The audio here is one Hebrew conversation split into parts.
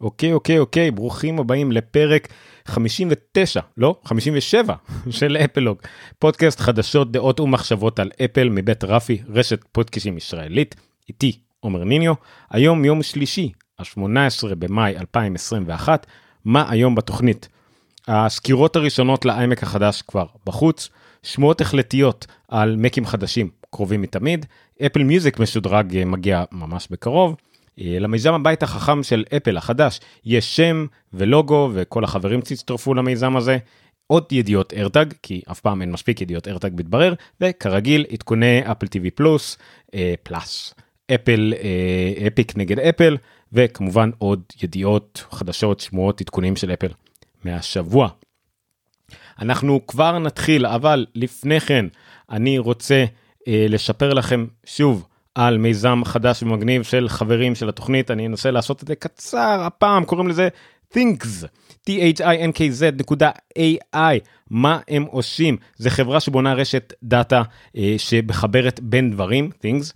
אוקיי, אוקיי, אוקיי, ברוכים הבאים לפרק 59, לא, 57 של אפלוג, פודקאסט חדשות, דעות ומחשבות על אפל מבית רפי, רשת פודקאסים ישראלית, איתי עומר ניניו, היום יום שלישי, ה-18 במאי 2021, מה היום בתוכנית? הסקירות הראשונות לאיימק החדש כבר בחוץ, שמועות החלטיות על מקים חדשים קרובים מתמיד, אפל מיוזיק משודרג אה, מגיע ממש בקרוב. אה, למיזם הבית החכם של אפל החדש יש שם ולוגו וכל החברים שהצטרפו למיזם הזה. עוד ידיעות ארטג כי אף פעם אין מספיק ידיעות ארטג מתברר וכרגיל עדכוני אפל טיווי פלוס פלאס אפל אה, אפיק נגד אפל וכמובן עוד ידיעות חדשות שמועות עדכונים של אפל מהשבוע. אנחנו כבר נתחיל אבל לפני כן אני רוצה אה, לספר לכם שוב על מיזם חדש ומגניב של חברים של התוכנית אני אנסה לעשות את זה קצר הפעם קוראים לזה things t-h-i-n-g-z.ai מה הם עושים זה חברה שבונה רשת data אה, שמחברת בין דברים things.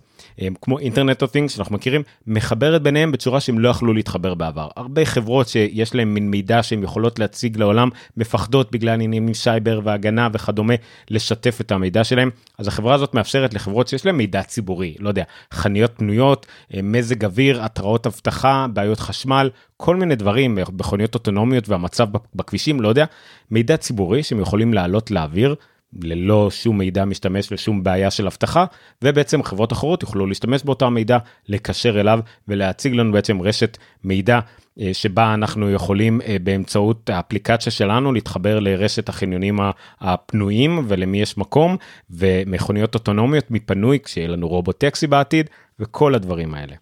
כמו אינטרנט או things שאנחנו מכירים מחברת ביניהם בצורה שהם לא יכלו להתחבר בעבר הרבה חברות שיש להם מין מידע שהם יכולות להציג לעולם מפחדות בגלל עניינים עם סייבר והגנה וכדומה לשתף את המידע שלהם אז החברה הזאת מאפשרת לחברות שיש להם מידע ציבורי לא יודע חנויות פנויות מזג אוויר התראות אבטחה בעיות חשמל כל מיני דברים מכוניות אוטונומיות והמצב בכבישים לא יודע מידע ציבורי שהם יכולים לעלות לאוויר. ללא שום מידע משתמש ושום בעיה של אבטחה ובעצם חברות אחרות יוכלו להשתמש באותו מידע לקשר אליו ולהציג לנו בעצם רשת מידע אה, שבה אנחנו יכולים אה, באמצעות האפליקציה שלנו להתחבר לרשת החניונים הפנויים ולמי יש מקום ומכוניות אוטונומיות מפנוי כשיהיה לנו רובוט טקסי בעתיד וכל הדברים האלה.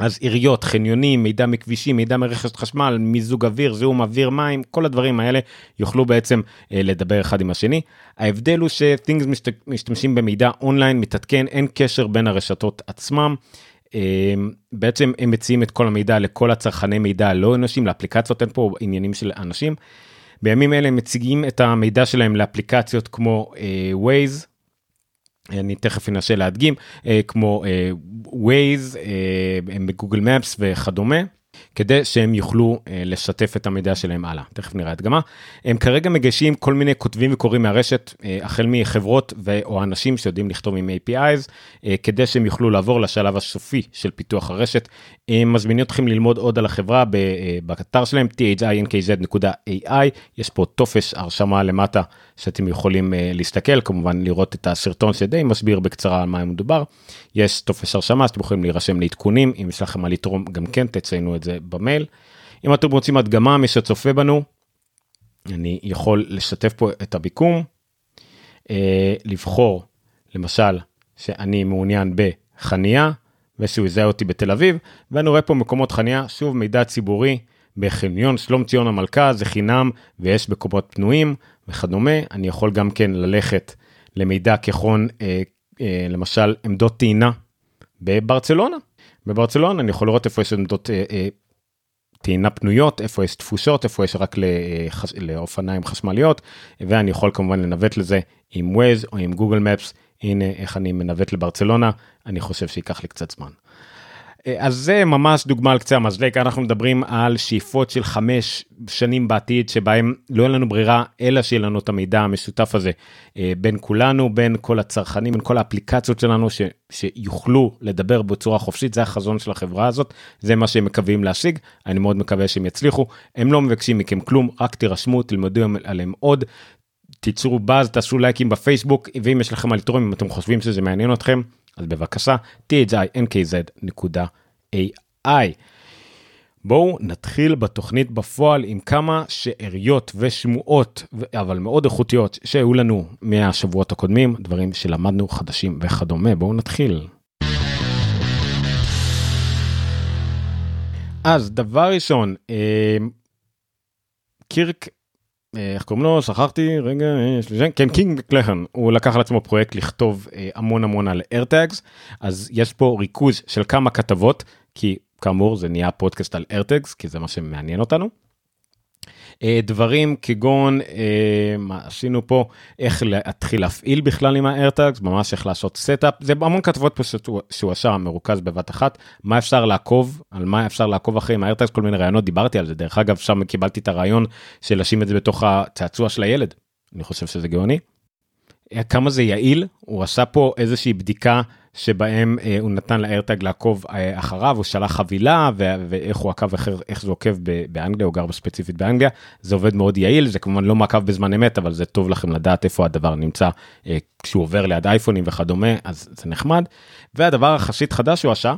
אז עיריות, חניונים, מידע מכבישים, מידע מרכז חשמל, מיזוג אוויר, זיהום אוויר, מים, כל הדברים האלה יוכלו בעצם אה, לדבר אחד עם השני. ההבדל הוא ש-Things משת, משתמשים במידע אונליין מתעדכן, אין קשר בין הרשתות עצמם. אה, בעצם הם מציעים את כל המידע לכל הצרכני מידע לא אנושים, לאפליקציות אין פה עניינים של אנשים. בימים אלה הם מציגים את המידע שלהם לאפליקציות כמו אה, Waze, אני תכף אנסה להדגים כמו ווייז בגוגל מפס וכדומה. כדי שהם יוכלו uh, לשתף את המידע שלהם הלאה. תכף נראה הדגמה. הם כרגע מגשים כל מיני כותבים וקוראים מהרשת, uh, החל מחברות ו- או אנשים שיודעים לכתוב עם APIs, uh, כדי שהם יוכלו לעבור לשלב הסופי של פיתוח הרשת. הם מזמינים אתכם ללמוד עוד על החברה באתר שלהם, thinkz.ai, יש פה טופס הרשמה למטה שאתם יכולים להסתכל, כמובן לראות את הסרטון שדי מסביר בקצרה על מה מדובר. יש טופס הרשמה שאתם יכולים להירשם לעדכונים, אם יש לכם מה לתרום גם כן תציינו את זה במייל. אם אתם רוצים הדגמה, מי שצופה בנו, אני יכול לשתף פה את הביקום, אה, לבחור למשל שאני מעוניין בחניה ושהוא יזהה אותי בתל אביב ואני רואה פה מקומות חניה שוב מידע ציבורי בחניון שלום ציון המלכה זה חינם ויש מקומות פנויים וכדומה אני יכול גם כן ללכת למידע ככון אה, אה, למשל עמדות טעינה בברצלונה בברצלונה אני יכול לראות איפה יש עמדות אה, אה, טעינה פנויות איפה יש תפושות איפה יש רק לחש... לאופניים חשמליות ואני יכול כמובן לנווט לזה עם ווייז או עם גוגל מפס הנה איך אני מנווט לברצלונה אני חושב שייקח לי קצת זמן. אה, אז זה ממש דוגמה על קצה המזלג, אנחנו מדברים על שאיפות של חמש שנים בעתיד שבהם לא יהיה לנו ברירה אלא שיהיה לנו את המידע המשותף הזה אה, בין כולנו, בין כל הצרכנים, בין כל האפליקציות שלנו ש, שיוכלו לדבר בצורה חופשית, זה החזון של החברה הזאת, זה מה שהם מקווים להשיג, אני מאוד מקווה שהם יצליחו, הם לא מבקשים מכם כלום, רק תירשמו, תלמדו עליהם עוד, תיצרו באז, תעשו לייקים בפייסבוק, ואם יש לכם לתרום, אם אתם חושבים שזה מעניין אתכם, אז בבקשה, thinkz.ai. בואו נתחיל בתוכנית בפועל עם כמה שאריות ושמועות, אבל מאוד איכותיות, שהיו לנו מהשבועות הקודמים, דברים שלמדנו חדשים וכדומה. בואו נתחיל. אז דבר ראשון, אה, קירק איך קוראים לו? שכחתי רגע יש לי כן קינג קלהן הוא לקח על עצמו פרויקט לכתוב אה, המון המון על איירטאגס אז יש פה ריכוז של כמה כתבות כי כאמור זה נהיה פודקאסט על איירטאגס כי זה מה שמעניין אותנו. אה, דברים כגון אה, מה עשינו פה איך להתחיל להפעיל בכלל עם האיירטאגס ממש איך לעשות setup זה המון כתבות פה שהוא עשה מרוכז בבת אחת. מה אפשר לעקוב על מה אפשר לעקוב אחרי עם האיירטאגס כל מיני רעיונות. דיברתי על זה. דרך אגב שם קיבלתי את הרעיון של לשים את זה בתוך הצעצוע של הילד. אני חושב שזה גאוני. כמה זה יעיל הוא עשה פה איזושהי בדיקה שבהם אה, הוא נתן לאיירטאג לעקוב אה, אחריו, הוא שלח חבילה ו- ואיך הוא עקב, איך, איך זה עוקב באנגליה, הוא גר ספציפית באנגליה, זה עובד מאוד יעיל, זה כמובן לא מעקב בזמן אמת, אבל זה טוב לכם לדעת איפה הדבר נמצא אה, כשהוא עובר ליד אייפונים וכדומה, אז זה נחמד. והדבר החשית חדש שהוא עשה,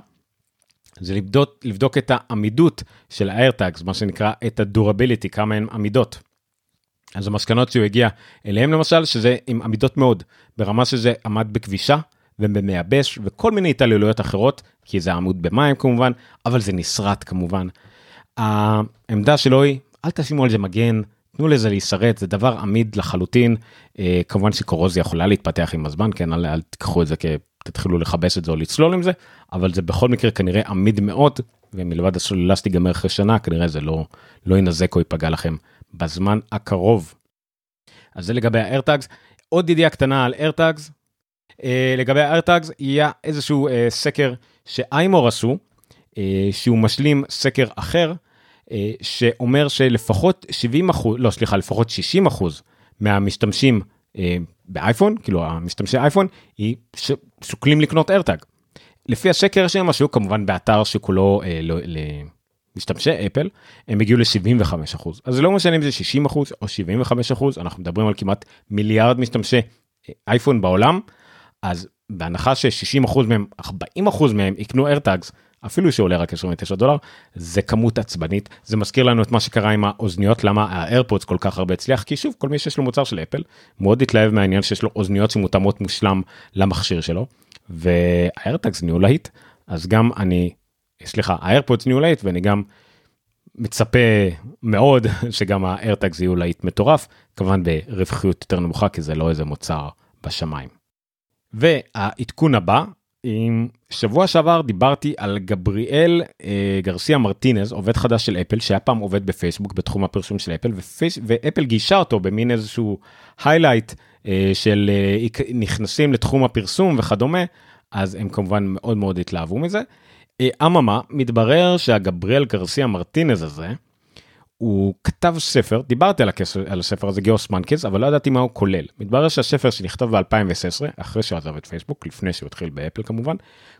זה לבדוק, לבדוק את העמידות של האיירטאגס, מה שנקרא את הדורביליטי, כמה הן עמידות. אז המסקנות שהוא הגיע אליהם למשל, שזה עם עמידות מאוד, ברמה שזה עמד בכבישה, ובמייבש וכל מיני התעללויות אחרות, כי זה עמוד במים כמובן, אבל זה נסרט כמובן. העמדה שלו היא, אל תשימו על זה מגן, תנו לזה להישרט, זה דבר עמיד לחלוטין. אה, כמובן שקורוזיה יכולה להתפתח עם הזמן, כן, אל, אל תיקחו את זה כ... תתחילו לכבס את זה או לצלול עם זה, אבל זה בכל מקרה כנראה עמיד מאוד, ומלבד הסוללה שתיגמר אחרי שנה, כנראה זה לא, לא ינזק או ייפגע לכם בזמן הקרוב. אז זה לגבי האיירטאגס. עוד ידיעה קטנה על איירטאגס, Uh, לגבי האיירטאגס יהיה איזשהו uh, סקר שאיימור עשו, uh, שהוא משלים סקר אחר, uh, שאומר שלפחות 70 אחוז, לא סליחה, לפחות 60 אחוז מהמשתמשים uh, באייפון, כאילו המשתמשי אייפון, היא. שוקלים לקנות איירטאג. לפי הסקר שהם משהו כמובן באתר שכולו uh, לא, למשתמשי אפל, הם הגיעו ל-75 אחוז. אז לא משנה אם זה 60 אחוז או 75 אחוז, אנחנו מדברים על כמעט מיליארד משתמשי אייפון בעולם. אז בהנחה ש-60% מהם, 40% מהם יקנו איירטאגס, אפילו שעולה רק 29 דולר, זה כמות עצבנית. זה מזכיר לנו את מה שקרה עם האוזניות, למה האיירפודס כל כך הרבה הצליח, כי שוב, כל מי שיש לו מוצר של אפל, מאוד התלהב מהעניין שיש לו אוזניות שמותאמות מושלם למכשיר שלו, והאיירטאגס נהיו להיט, אז גם אני, סליחה, האיירפודס נהיו להיט, ואני גם מצפה מאוד שגם האיירטאגס יהיו להיט מטורף, כמובן ברווחיות יותר נמוכה, כי זה לא איזה מוצר בשמיים. והעדכון הבא, עם שבוע שעבר דיברתי על גבריאל אה, גרסיה מרטינז עובד חדש של אפל שהיה פעם עובד בפייסבוק בתחום הפרסום של אפל ופייס, ואפל גייסה אותו במין איזשהו highlight אה, של אה, נכנסים לתחום הפרסום וכדומה אז הם כמובן מאוד מאוד התלהבו מזה. אה, אממה מתברר שהגבריאל גרסיה מרטינז הזה הוא כתב ספר, דיברתי על, הכסף, על הספר הזה גיאוס מנקז, אבל לא ידעתי מה הוא כולל. מתברר שהספר שנכתב ב-2016, אחרי שהוא עזב את פייסבוק, לפני שהוא התחיל באפל כמובן,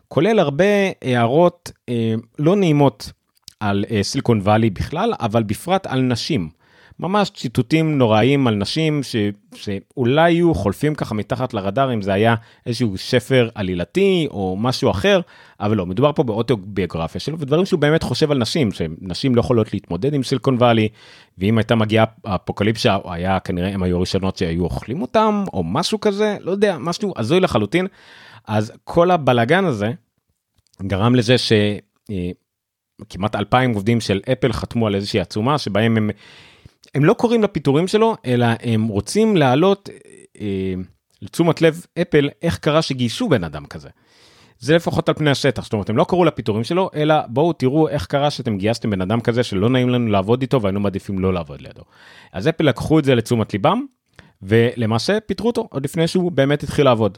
כולל הרבה הערות אה, לא נעימות על אה, סיליקון וואלי בכלל, אבל בפרט על נשים. ממש ציטוטים נוראיים על נשים ש, שאולי יהיו חולפים ככה מתחת לרדאר אם זה היה איזשהו ספר עלילתי או משהו אחר, אבל לא, מדובר פה באוטוביוגרפיה שלו ודברים שהוא באמת חושב על נשים, שנשים לא יכולות להתמודד עם סילקון וואלי, ואם הייתה מגיעה אפוקליפסה, היה כנראה הם היו הראשונות שהיו אוכלים אותם, או משהו כזה, לא יודע, משהו הזוי לחלוטין. אז כל הבלגן הזה גרם לזה ש... אה, כמעט אלפיים עובדים של אפל חתמו על איזושהי עצומה שבהם הם הם לא קוראים לפיטורים שלו, אלא הם רוצים להעלות אה, לתשומת לב אפל איך קרה שגייסו בן אדם כזה. זה לפחות על פני השטח, זאת אומרת הם לא קראו לפיטורים שלו, אלא בואו תראו איך קרה שאתם גייסתם בן אדם כזה שלא נעים לנו לעבוד איתו והיינו מעדיפים לא לעבוד לידו. אז אפל לקחו את זה לתשומת ליבם, ולמעשה פיטרו אותו עוד לפני שהוא באמת התחיל לעבוד.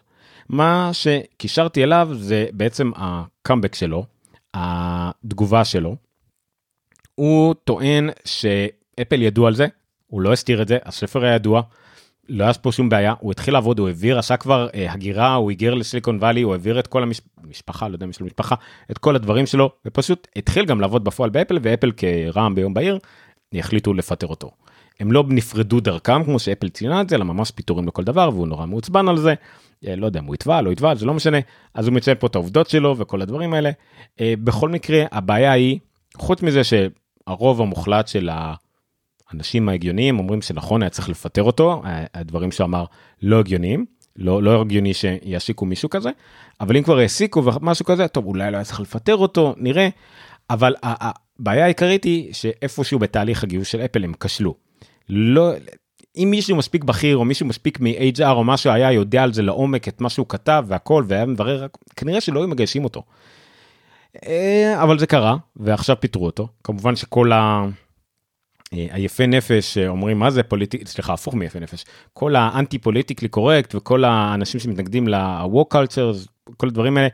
מה שקישרתי אליו זה בעצם הקאמבק שלו, התגובה שלו. הוא טוען ש... אפל ידעו על זה, הוא לא הסתיר את זה, הספר היה ידוע, לא היה פה שום בעיה, הוא התחיל לעבוד, הוא העביר, עשה כבר אה, הגירה, הוא היגר ל Silicon Valley, הוא העביר את כל המשפחה, לא יודע אם יש לו משפחה, את כל הדברים שלו, ופשוט התחיל גם לעבוד בפועל באפל, ואפל כרעם ביום בהיר, החליטו לפטר אותו. הם לא נפרדו דרכם כמו שאפל ציינה את זה, אלא ממש פיטורים לכל דבר, והוא נורא מעוצבן על זה. אה, לא יודע אם הוא יתבע, לא יתבע, זה לא משנה. אז הוא מציין פה את העובדות שלו וכל הדברים האלה. אה, בכל מקרה, הבעיה היא, חוץ מזה שהרוב המוחלט של ה... האנשים ההגיוניים אומרים שנכון היה צריך לפטר אותו, הדברים שהוא אמר לא הגיוניים, לא, לא הגיוני שיעסיקו מישהו כזה, אבל אם כבר העסיקו ומשהו כזה, טוב אולי לא היה צריך לפטר אותו, נראה, אבל הבעיה העיקרית היא שאיפשהו בתהליך הגיוס של אפל הם כשלו. לא, אם מישהו מספיק בכיר או מישהו מספיק מ-HR או משהו היה יודע על זה לעומק את מה שהוא כתב והכל והיה מברר, כנראה שלא היו מגייסים אותו. אה, אבל זה קרה ועכשיו פיטרו אותו, כמובן שכל ה... אה, היפה נפש אומרים מה זה פוליטי, סליחה, הפוך מיפה נפש, כל ה anti politically correct וכל האנשים שמתנגדים ל-woke cultures, כל הדברים האלה,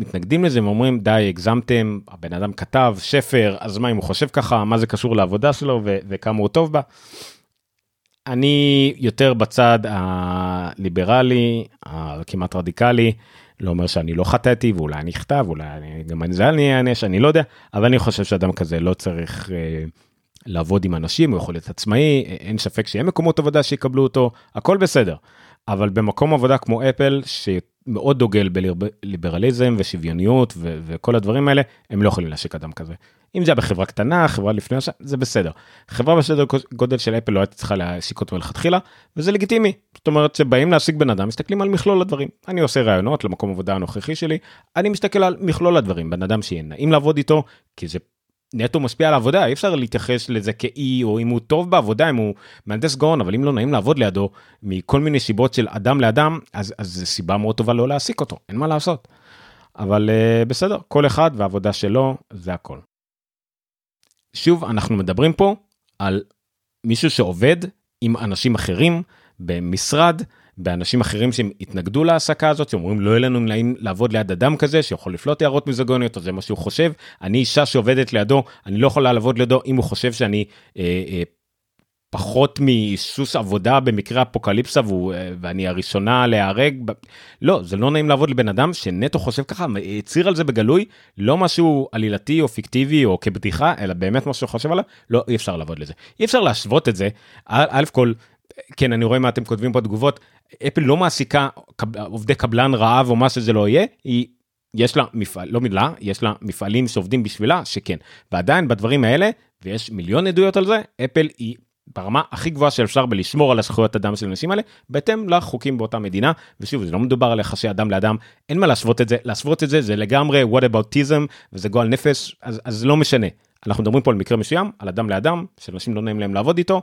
מתנגדים לזה ואומרים די הגזמתם, הבן אדם כתב ספר, אז מה אם הוא חושב ככה, מה זה קשור לעבודה שלו ו- וכמה הוא טוב בה. אני יותר בצד הליברלי, הכמעט רדיקלי, לא אומר שאני לא חטאתי ואולי אני אכתב, אולי אני, גם אני זה אני אענש, אני לא יודע, אבל אני חושב שאדם כזה לא צריך אה, לעבוד עם אנשים, הוא יכול להיות עצמאי, אין ספק שיהיה מקומות עבודה שיקבלו אותו, הכל בסדר. אבל במקום עבודה כמו אפל, שמאוד דוגל בליברליזם ושוויוניות ו- וכל הדברים האלה, הם לא יכולים להשיק אדם כזה. אם זה היה בחברה קטנה, חברה לפני השעה, זה בסדר. חברה בסדר גודל של אפל לא הייתה צריכה להשיק אותו מלכתחילה, וזה לגיטימי. זאת אומרת שבאים להשיג בן אדם, מסתכלים על מכלול הדברים. אני עושה רעיונות למקום עבודה הנוכחי שלי, אני מסתכל על מכלול הדברים, בן אדם שיהיה נעים לעבוד איתו, כי זה נטו משפיע על העבודה אי אפשר להתייחס לזה כאי או אם הוא טוב בעבודה אם הוא מהנדס גאון אבל אם לא נעים לעבוד לידו מכל מיני סיבות של אדם לאדם אז אז זה סיבה מאוד טובה לא להעסיק אותו אין מה לעשות. אבל uh, בסדר כל אחד והעבודה שלו זה הכל. שוב אנחנו מדברים פה על מישהו שעובד עם אנשים אחרים במשרד באנשים אחרים שהם התנגדו להעסקה הזאת שאומרים לא יהיה לנו נעים לעבוד ליד אדם כזה שיכול לפלוט הערות מיזוגוניות או זה מה שהוא חושב. אני אישה שעובדת לידו אני לא יכולה לעבוד לידו אם הוא חושב שאני אה, אה, פחות מסוס עבודה במקרה אפוקליפסה והוא, אה, ואני הראשונה להיהרג לא זה לא נעים לעבוד לבן אדם שנטו חושב ככה הצהיר על זה בגלוי לא משהו עלילתי או פיקטיבי או כבדיחה אלא באמת מה שהוא חושב עליו לא אי אפשר לעבוד לזה. אי אפשר להשוות את זה. א' כל כן אני רואה מה אתם כותבים פה תגובות אפל לא מעסיקה עובדי קבלן רעב או מה שזה לא יהיה, היא יש לה מפעל, לא מילה, יש לה מפעלים שעובדים בשבילה שכן. ועדיין בדברים האלה, ויש מיליון עדויות על זה, אפל היא ברמה הכי גבוהה שאפשר בלשמור על הזכויות אדם של האנשים האלה, בהתאם לחוקים באותה מדינה. ושוב, זה לא מדובר על יחסי אדם לאדם, אין מה להשוות את זה, להשוות את זה זה לגמרי what aboutism וזה גועל נפש, אז, אז לא משנה. אנחנו מדברים פה על מקרה מסוים, על אדם לאדם, שאנשים לא נעים להם לעבוד איתו,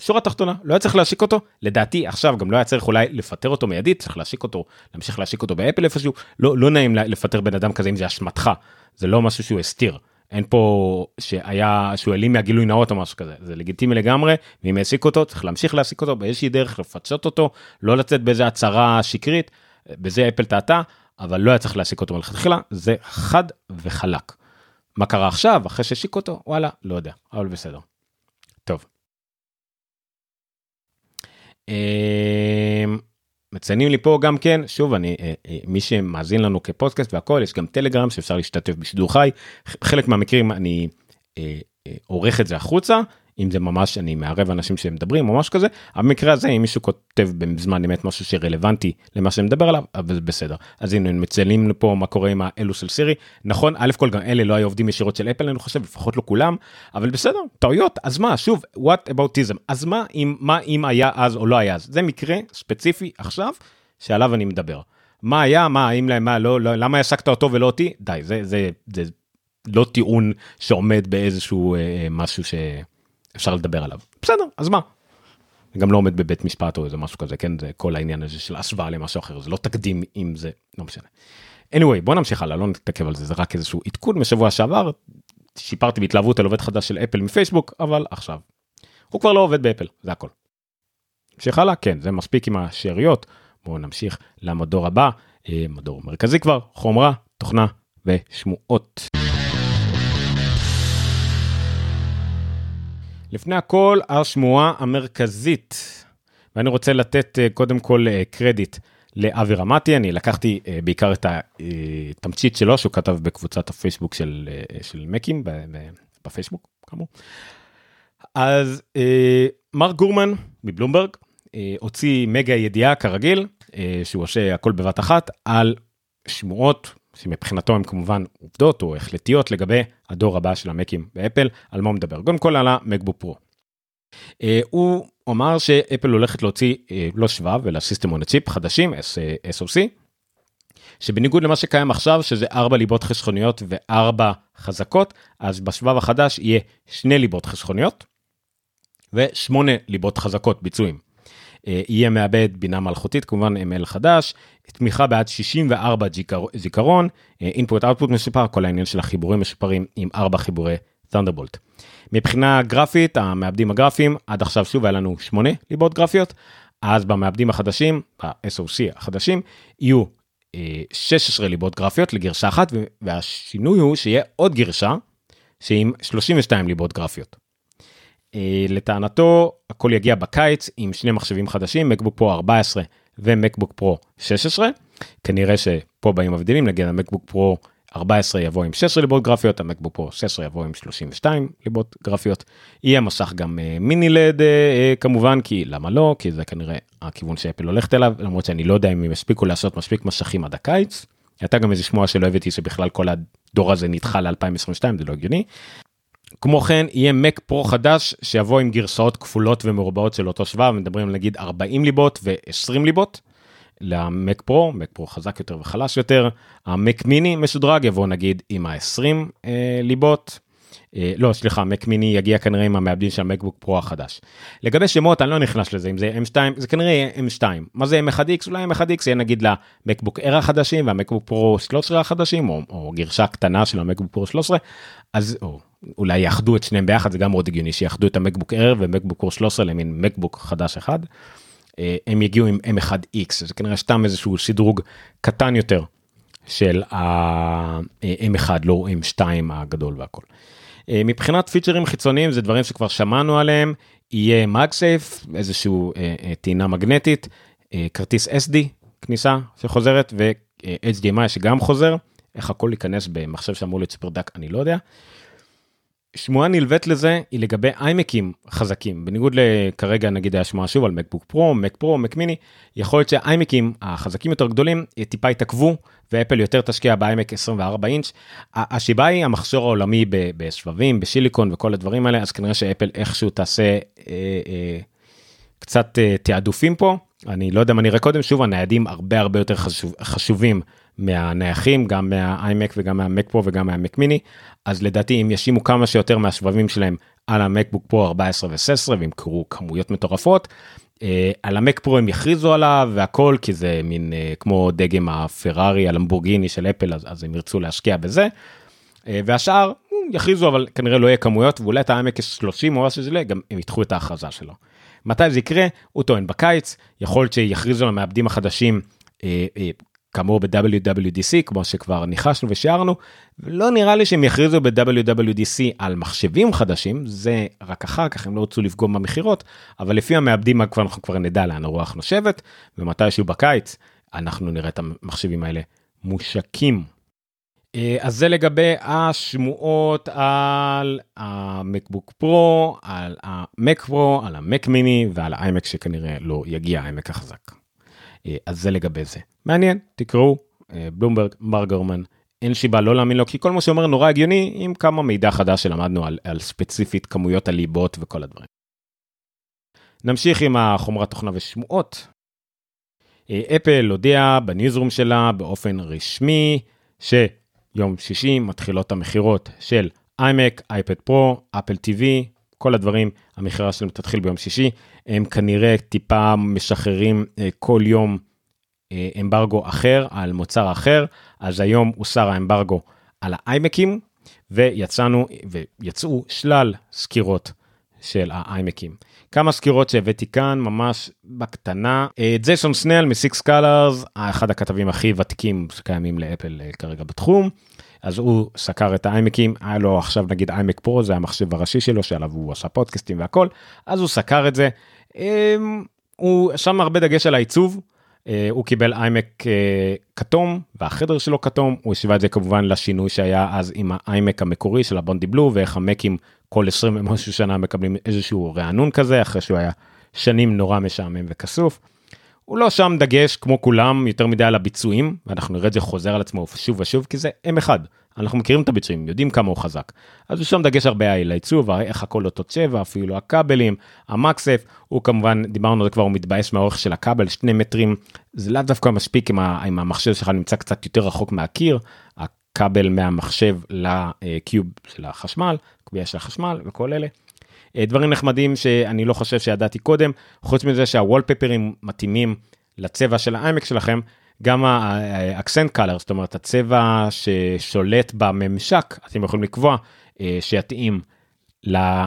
שורה תחתונה לא היה צריך להשיק אותו. לדעתי עכשיו גם לא היה צריך אולי לפטר אותו מיידית צריך להשיק אותו להמשיך להשיק אותו באפל איפשהו. לא לא נעים לפטר בן אדם כזה אם זה אשמתך. זה לא משהו שהוא הסתיר. אין פה שהיה שהוא העלים מהגילוי נאות או משהו כזה. זה לגיטימי לגמרי ואם העסיק אותו צריך להמשיך להעסיק אותו באיזושהי דרך לפצות אותו לא לצאת באיזה הצהרה שקרית בזה אפל טעתה אבל לא היה צריך להעסיק אותו מלכתחילה. זה חד וחלק. מה קרה עכשיו? אחרי שהשיק אותו? וואלה לא יודע אבל בסדר. טוב. אמ, מציינים לי פה גם כן שוב אני אה, אה, מי שמאזין לנו כפודקאסט והכל יש גם טלגרם שאפשר להשתתף בשידור חי. חלק מהמקרים אני אה, עורך את זה החוצה אם זה ממש אני מערב אנשים שמדברים או משהו כזה המקרה הזה אם מישהו כותב בזמן אמת משהו שרלוונטי למה שאני מדבר עליו אבל בסדר. אז הנה מציינים פה מה קורה עם האלו של סירי. נכון א' כל גם אלה לא היו עובדים ישירות של אפל אני חושב לפחות לא כולם אבל בסדר טעויות. אז מה שוב what aboutism? אז מה אם מה אם היה אז או לא היה אז? זה מקרה ספציפי עכשיו שעליו אני מדבר. מה היה מה האם למה לא, לא למה העסקת אותו ולא אותי? די זה זה זה לא טיעון שעומד באיזשהו אה, משהו ש... אפשר לדבר עליו בסדר אז מה. גם לא עומד בבית משפט או איזה משהו כזה כן זה כל העניין הזה של השוואה למשהו אחר זה לא תקדים אם זה לא משנה. anyway בוא נמשיך הלאה לא נתעכב על זה זה רק איזשהו עדכון משבוע שעבר שיפרתי בהתלהבות על עובד חדש של אפל מפייסבוק אבל עכשיו. הוא כבר לא עובד באפל זה הכל. נמשיך הלאה כן זה מספיק עם השאריות בואו נמשיך למדור הבא אה, מדור מרכזי כבר חומרה תוכנה ושמועות. לפני הכל השמועה המרכזית ואני רוצה לתת אה, קודם כל אה, קרדיט לאבי רמתי אני לקחתי אה, בעיקר את התמצית שלו שהוא כתב בקבוצת הפייסבוק של, של מקים בפייסבוק כאמור. אז מארק גורמן מבלומברג הוציא מגה ידיעה כרגיל שהוא עושה הכל בבת אחת על שמועות שמבחינתו הם כמובן עובדות מוחלטיות לגבי הדור הבא של המאקים באפל, על מה הוא מדבר? קודם כל על המקבוק פרו. Uh, הוא אמר שאפל הולכת להוציא uh, לא שבב אלא system on chip חדשים SOC שבניגוד למה שקיים עכשיו שזה ארבע ליבות חסכוניות וארבע חזקות אז בשבב החדש יהיה שני ליבות חסכוניות ושמונה ליבות חזקות ביצועים. אה, יהיה מעבד בינה מלאכותית כמובן ML חדש תמיכה בעד 64 זיכרון input output משופר כל העניין של החיבורים משופרים עם 4 חיבורי Thunderbolt. מבחינה גרפית, המעבדים הגרפיים, עד עכשיו שוב היה לנו 8 ליבות גרפיות, אז במעבדים החדשים, ה-SOC החדשים, יהיו 16 ליבות גרפיות לגרשה אחת, והשינוי הוא שיהיה עוד גרשה שעם 32 ליבות גרפיות. לטענתו הכל יגיע בקיץ עם שני מחשבים חדשים, מקבוק פרו 14 ומקבוק פרו 16. כנראה שפה באים מבדילים, נגיד המקבוק פרו 14 יבוא עם 16 ליבות גרפיות, המקבוק פרו 16 יבוא עם 32 ליבות גרפיות. יהיה מסך גם מיני לד כמובן, כי למה לא? כי זה כנראה הכיוון שאפל הולכת אליו, למרות שאני לא יודע אם הם יספיקו לעשות מספיק מסכים עד הקיץ. הייתה גם איזה שמועה שלא הבאתי שבכלל כל הדור הזה נדחה ל-2022, זה לא הגיוני. כמו כן יהיה מק פרו חדש שיבוא עם גרסאות כפולות ומרובעות של אותו שבב, מדברים נגיד 40 ליבות ו-20 ליבות. למק פרו, מק פרו חזק יותר וחלש יותר, המק מיני משודרג יבוא נגיד עם ה-20 אה, ליבות, אה, לא סליחה מק מיני יגיע כנראה עם המעבדים של המקבוק פרו החדש. לגבי שמות אני לא נכנס לזה אם זה m2 זה כנראה יהיה m2 מה זה m1x אולי m1x יהיה נגיד למקבוק אר החדשים והמקבוק פרו 13 החדשים או, או גרשה קטנה של המקבוק פרו 13 אז או, אולי יאחדו את שניהם ביחד זה גם מאוד הגיוני שיאחדו את המקבוק אר ומקבוק פרו 13 למין מקבוק חדש אחד. אה, הם יגיעו עם m1x זה כנראה סתם איזשהו שדרוג קטן יותר של ה-m1 לא m2 הגדול והכל. אה, מבחינת פיצ'רים חיצוניים זה דברים שכבר שמענו עליהם יהיה מגסייף איזשהו אה, אה, טעינה מגנטית כרטיס sd כניסה שחוזרת ו-HDMI שגם חוזר איך הכל ייכנס במחשב שאמור להיות סופר דק אני לא יודע. שמועה נלווית לזה היא לגבי איימקים חזקים. בניגוד לכרגע נגיד היה שמועה שוב על מקבוק פרו מק פרו מק מיני יכול להיות שהאיימקים החזקים יותר גדולים טיפה יתעכבו ואפל יותר תשקיע באיימק 24 אינץ' השיבה היא המחסור העולמי בשבבים בשיליקון וכל הדברים האלה אז כנראה שאפל איכשהו תעשה אה, אה, קצת אה, תעדופים פה. אני לא יודע מה נראה קודם שוב הניידים הרבה הרבה יותר חשוב, חשובים מהנייחים גם מהאיימק וגם מהמק פרו וגם מהמק מיני אז לדעתי אם ישימו כמה שיותר מהשבבים שלהם על המקבוק פרו 14 ו-16 וימכרו כמויות מטורפות. אה, על המק פרו הם יכריזו עליו והכל כי זה מין אה, כמו דגם הפרארי הלמבורגיני של אפל אז, אז הם ירצו להשקיע בזה. אה, והשאר יכריזו אבל כנראה לא יהיה כמויות ואולי את העמק 30 או משהו שזה גם הם ידחו את ההכרזה שלו. מתי זה יקרה הוא טוען בקיץ יכול להיות שיכריזו על המעבדים החדשים כאמור ב-WWDC כמו שכבר ניחשנו ושיערנו לא נראה לי שהם יכריזו ב-WWDC על מחשבים חדשים זה רק אחר כך הם לא רצו לפגום במכירות אבל לפי המעבדים כבר אנחנו כבר נדע לאן הרוח נושבת ומתישהו בקיץ אנחנו נראה את המחשבים האלה מושקים. אה, אז זה לגבי השמועות על המקבוק פרו על המק פרו על המק מיני ועל האיימק שכנראה לא יגיע האיימק החזק. אה, אז זה לגבי זה. מעניין, תקראו, אה, בלומברג, מר גרמן, אין סיבה לא להאמין לו, כי כל מה שאומר נורא הגיוני עם כמה מידע חדש שלמדנו על, על ספציפית כמויות הליבות וכל הדברים. נמשיך עם החומרת תוכנה ושמועות. אה, אפל הודיעה בניוזרום שלה באופן רשמי שיום שישי מתחילות המכירות של איימק, אייפד פרו, אפל TV, כל הדברים, המכירה שלהם תתחיל ביום שישי. הם כנראה טיפה משחררים כל יום אה, אמברגו אחר על מוצר אחר אז היום הוסר האמברגו על האיימקים ויצאנו ויצאו שלל סקירות של האיימקים. כמה סקירות שהבאתי כאן ממש בקטנה. אה, ג'ייסון סנל מסיקס קלרס אחד הכתבים הכי ותיקים שקיימים לאפל אה, כרגע בתחום. אז הוא סקר את האיימקים היה לו עכשיו נגיד איימק פרו זה המחשב הראשי שלו שעליו הוא עשה פודקאסטים והכל אז הוא סקר את זה. הוא שם הרבה דגש על העיצוב. אה, הוא קיבל איימק אה, כתום והחדר שלו כתום הוא השווה את זה כמובן לשינוי שהיה אז עם האיימק המקורי של הבונדי בלו ואיך המקים כל 20 ומשהו שנה מקבלים איזשהו רענון כזה אחרי שהוא היה שנים נורא משעמם וכסוף. הוא לא שם דגש כמו כולם יותר מדי על הביצועים ואנחנו נראה את זה חוזר על עצמו שוב ושוב כי זה M1 אנחנו מכירים את הביצועים יודעים כמה הוא חזק. אז הוא שם דגש הרבה על העיצוב איך הכל אותו צבע אפילו הכבלים המקסף הוא כמובן דיברנו על זה כבר הוא מתבאס מהאורך של הכבל שני מטרים. זה לאו דווקא מספיק אם המחשב שלך נמצא קצת יותר רחוק מהקיר. הכבל מהמחשב לקיוב של החשמל קביעה של החשמל וכל אלה. אה, דברים נחמדים שאני לא חושב שידעתי קודם חוץ מזה שהוולפפרים מתאימים לצבע של האיימק שלכם גם ה-accent color, זאת אומרת הצבע ששולט בממשק, אתם יכולים לקבוע אה, שיתאים,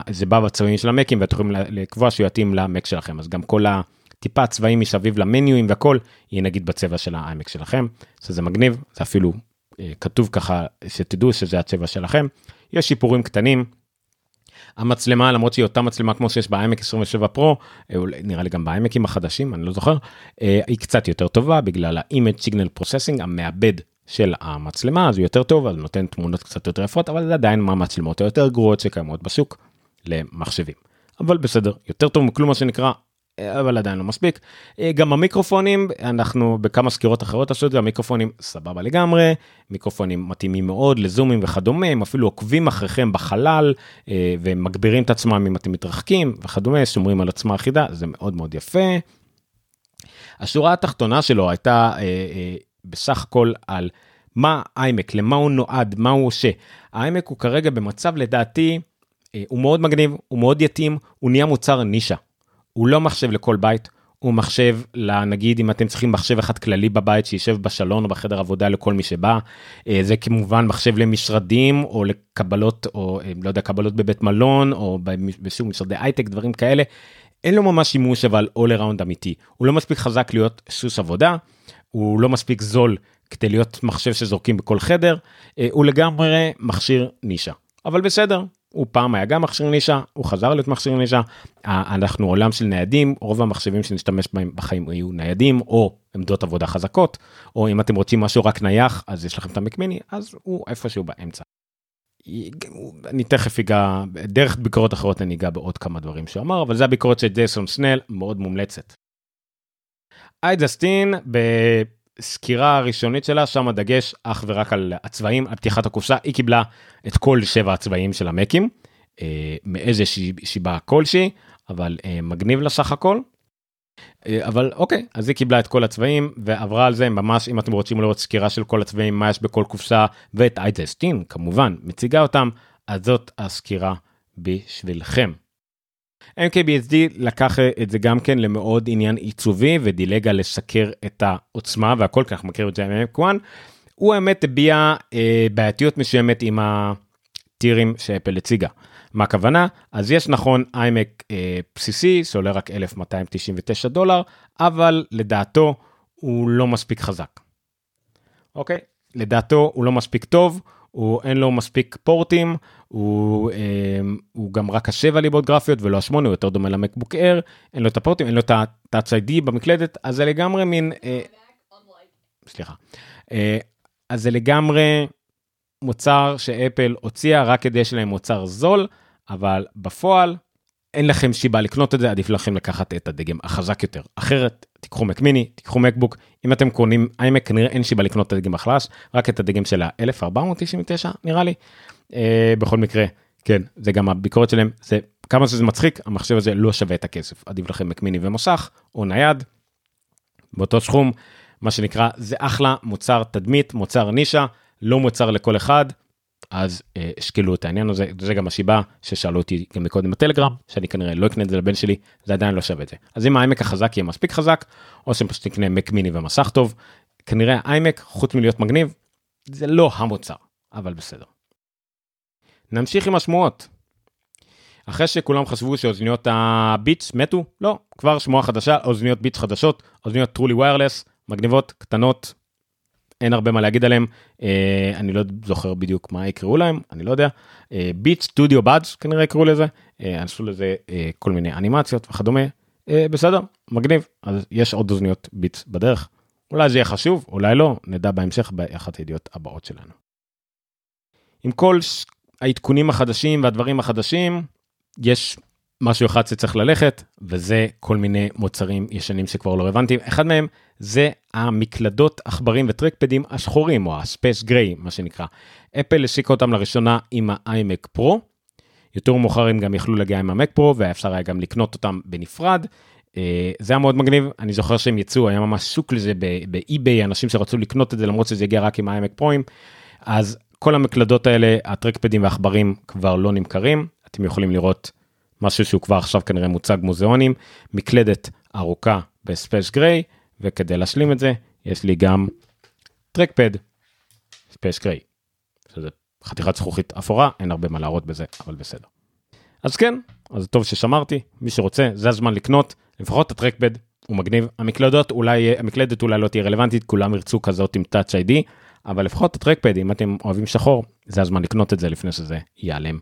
זה בא בצבעים של המקים ואתם יכולים לקבוע שהוא יתאים למק שלכם, אז גם כל הטיפה צבעים מסביב למניואים והכל יהיה נגיד בצבע של האיימק שלכם, שזה מגניב, זה אפילו אה, כתוב ככה שתדעו שזה הצבע שלכם. יש שיפורים קטנים. המצלמה למרות שהיא אותה מצלמה כמו שיש בעמק 27 פרו נראה לי גם בעמקים החדשים אני לא זוכר אה, היא קצת יותר טובה בגלל ה-image signal processing המעבד של המצלמה אז הוא יותר טוב אז נותן תמונות קצת יותר יפות אבל זה עדיין מהמצלמות היותר גרועות שקיימות בשוק למחשבים. אבל בסדר יותר טוב מכלום מה שנקרא אבל עדיין לא מספיק. אה, גם המיקרופונים, אנחנו בכמה סקירות אחרות עשו את זה, המיקרופונים סבבה לגמרי, מיקרופונים מתאימים מאוד לזומים וכדומה, הם אפילו עוקבים אחריכם בחלל אה, ומגבירים את עצמם אם אתם מתרחקים וכדומה, שומרים על עצמה אחידה, זה מאוד מאוד יפה. השורה התחתונה שלו הייתה אה, בסך הכל על מה איימק, למה הוא נועד, מה הוא עושה. האיימק הוא כרגע במצב לדעתי, הוא מאוד מגניב, הוא מאוד יתאים, הוא נהיה מוצר נישה. הוא לא מחשב לכל בית, הוא מחשב לנגיד אם אתם צריכים מחשב אחד כללי בבית שישב בשלון או בחדר עבודה לכל מי שבא. אה, זה כמובן מחשב למשרדים או לקבלות או אה, לא יודע קבלות בבית מלון או בשוק משרדי הייטק דברים כאלה. אין לו ממש שימוש אבל all around אמיתי הוא לא מספיק חזק להיות סוס עבודה הוא לא מספיק זול כדי להיות מחשב שזורקים בכל חדר אה, הוא לגמרי מכשיר נישה אבל בסדר הוא פעם היה גם מכשיר נישה, הוא חזר להיות מכשיר נישה. אנחנו עולם של ניידים, רוב המחשבים שנשתמש בהם בחיים היו ניידים או עמדות עבודה חזקות, או אם אתם רוצים משהו רק נייח אז יש לכם את המקמיני, אז הוא איפשהו באמצע. אני תכף אגע, דרך ביקורות אחרות אני אגע בעוד כמה דברים שהוא אמר, אבל זה הביקורת של ג'ייסון סנל, מאוד מומלצת. איידסטין סקירה הראשונית שלה שם הדגש אך ורק על הצבעים על פתיחת הקופסה היא קיבלה את כל שבע הצבעים של המקים אה, מאיזה שיבה כלשהי אבל אה, מגניב לה סך הכל. אה, אבל אוקיי אז היא קיבלה את כל הצבעים ועברה על זה ממש אם אתם רוצים לראות סקירה של כל הצבעים מה יש בכל קופסה ואת אייטסטין כמובן מציגה אותם אז זאת הסקירה בשבילכם. MKBSD לקח את זה גם כן למאוד עניין עיצובי ודילג על לסקר את העוצמה והכל כך מכיר את זה עם M1. הוא האמת הביע אה, בעייתיות מסוימת עם הטירים שאפל הציגה. מה הכוונה? אז יש נכון איימק אה, בסיסי שעולה רק 1299 דולר אבל לדעתו הוא לא מספיק חזק. אוקיי? לדעתו הוא לא מספיק טוב. הוא אין לו מספיק פורטים, הוא, אה, הוא גם רק השבע ליבות גרפיות ולא השמונה, הוא יותר דומה למקבוק אר, אין לו את הפורטים, אין לו את ה-touch ID במקלדת, אז זה לגמרי מין, אה, סליחה, אה, אז זה לגמרי מוצר שאפל הוציאה רק כדי שיהיה להם מוצר זול, אבל בפועל אין לכם שיבה לקנות את זה, עדיף לכם לקחת את הדגם החזק יותר. אחרת, תיקחו מק מיני, תיקחו מקבוק, אם אתם קונים איימק כנראה אין שיבה לקנות את הדגם החלש, רק את הדגם של ה-1499 נראה לי. אה, בכל מקרה, כן, זה גם הביקורת שלהם, זה כמה שזה מצחיק, המחשב הזה לא שווה את הכסף. עדיף לכם מק מיני ומוסך, או נייד, באותו סכום, מה שנקרא, זה אחלה מוצר תדמית, מוצר נישה, לא מוצר לכל אחד, אז אה, השקלו את העניין הזה זה גם השיבה ששאלו אותי גם מקודם בטלגרם שאני כנראה לא אקנה את זה לבן שלי זה עדיין לא שווה את זה אז אם העמק החזק יהיה מספיק חזק או שפשוט תקנה מק מיני ומסך טוב כנראה העמק חוץ מלהיות מגניב זה לא המוצר אבל בסדר. נמשיך עם השמועות. אחרי שכולם חשבו שאוזניות הביטס מתו לא כבר שמועה חדשה אוזניות ביטס חדשות אוזניות טרולי ויירלס מגניבות קטנות אין הרבה מה להגיד עליהם. אה, אני לא זוכר בדיוק מה יקראו להם אני לא יודע. ביט סטודיו באדס כנראה יקראו לזה. אה, עשו לזה אה, כל מיני אנימציות וכדומה. בסדר מגניב. אז יש עוד אוזניות ביט בדרך. אולי זה יהיה חשוב אולי לא. נדע בהמשך באחת הידיעות הבאות שלנו. עם כל העדכונים החדשים והדברים החדשים יש משהו אחד שצריך ללכת וזה כל מיני מוצרים ישנים שכבר לא רלוונטיים אחד מהם זה המקלדות עכברים וטרקפדים השחורים או הספייס גריי מה שנקרא. אפל השיקה אותם לראשונה עם האיימק פרו. יותר מאוחר הם גם יכלו להגיע עם המק פרו ואפשר היה גם לקנות אותם בנפרד. אה, זה היה מאוד מגניב אני זוכר שהם יצאו היה ממש שוק לזה באיביי אנשים שרצו לקנות את זה למרות שזה הגיע רק עם האיימק פרוים. אז כל המקלדות האלה הטרקפדים והעכברים כבר לא נמכרים אתם יכולים לראות משהו שהוא כבר עכשיו כנראה מוצג מוזיאונים מקלדת ארוכה ב space gray וכדי להשלים את זה יש לי גם טרקפד, space gray, שזה חתיכת זכוכית אפורה, אין הרבה מה להראות בזה, אבל בסדר. אז כן, אז טוב ששמרתי, מי שרוצה, זה הזמן לקנות, לפחות את הטרקפד, הוא מגניב. המקלדות אולי, המקלדת אולי לא תהיה רלוונטית, כולם ירצו כזאת עם Touch ID, אבל לפחות הטרקפד, אם אתם אוהבים שחור, זה הזמן לקנות את זה לפני שזה ייעלם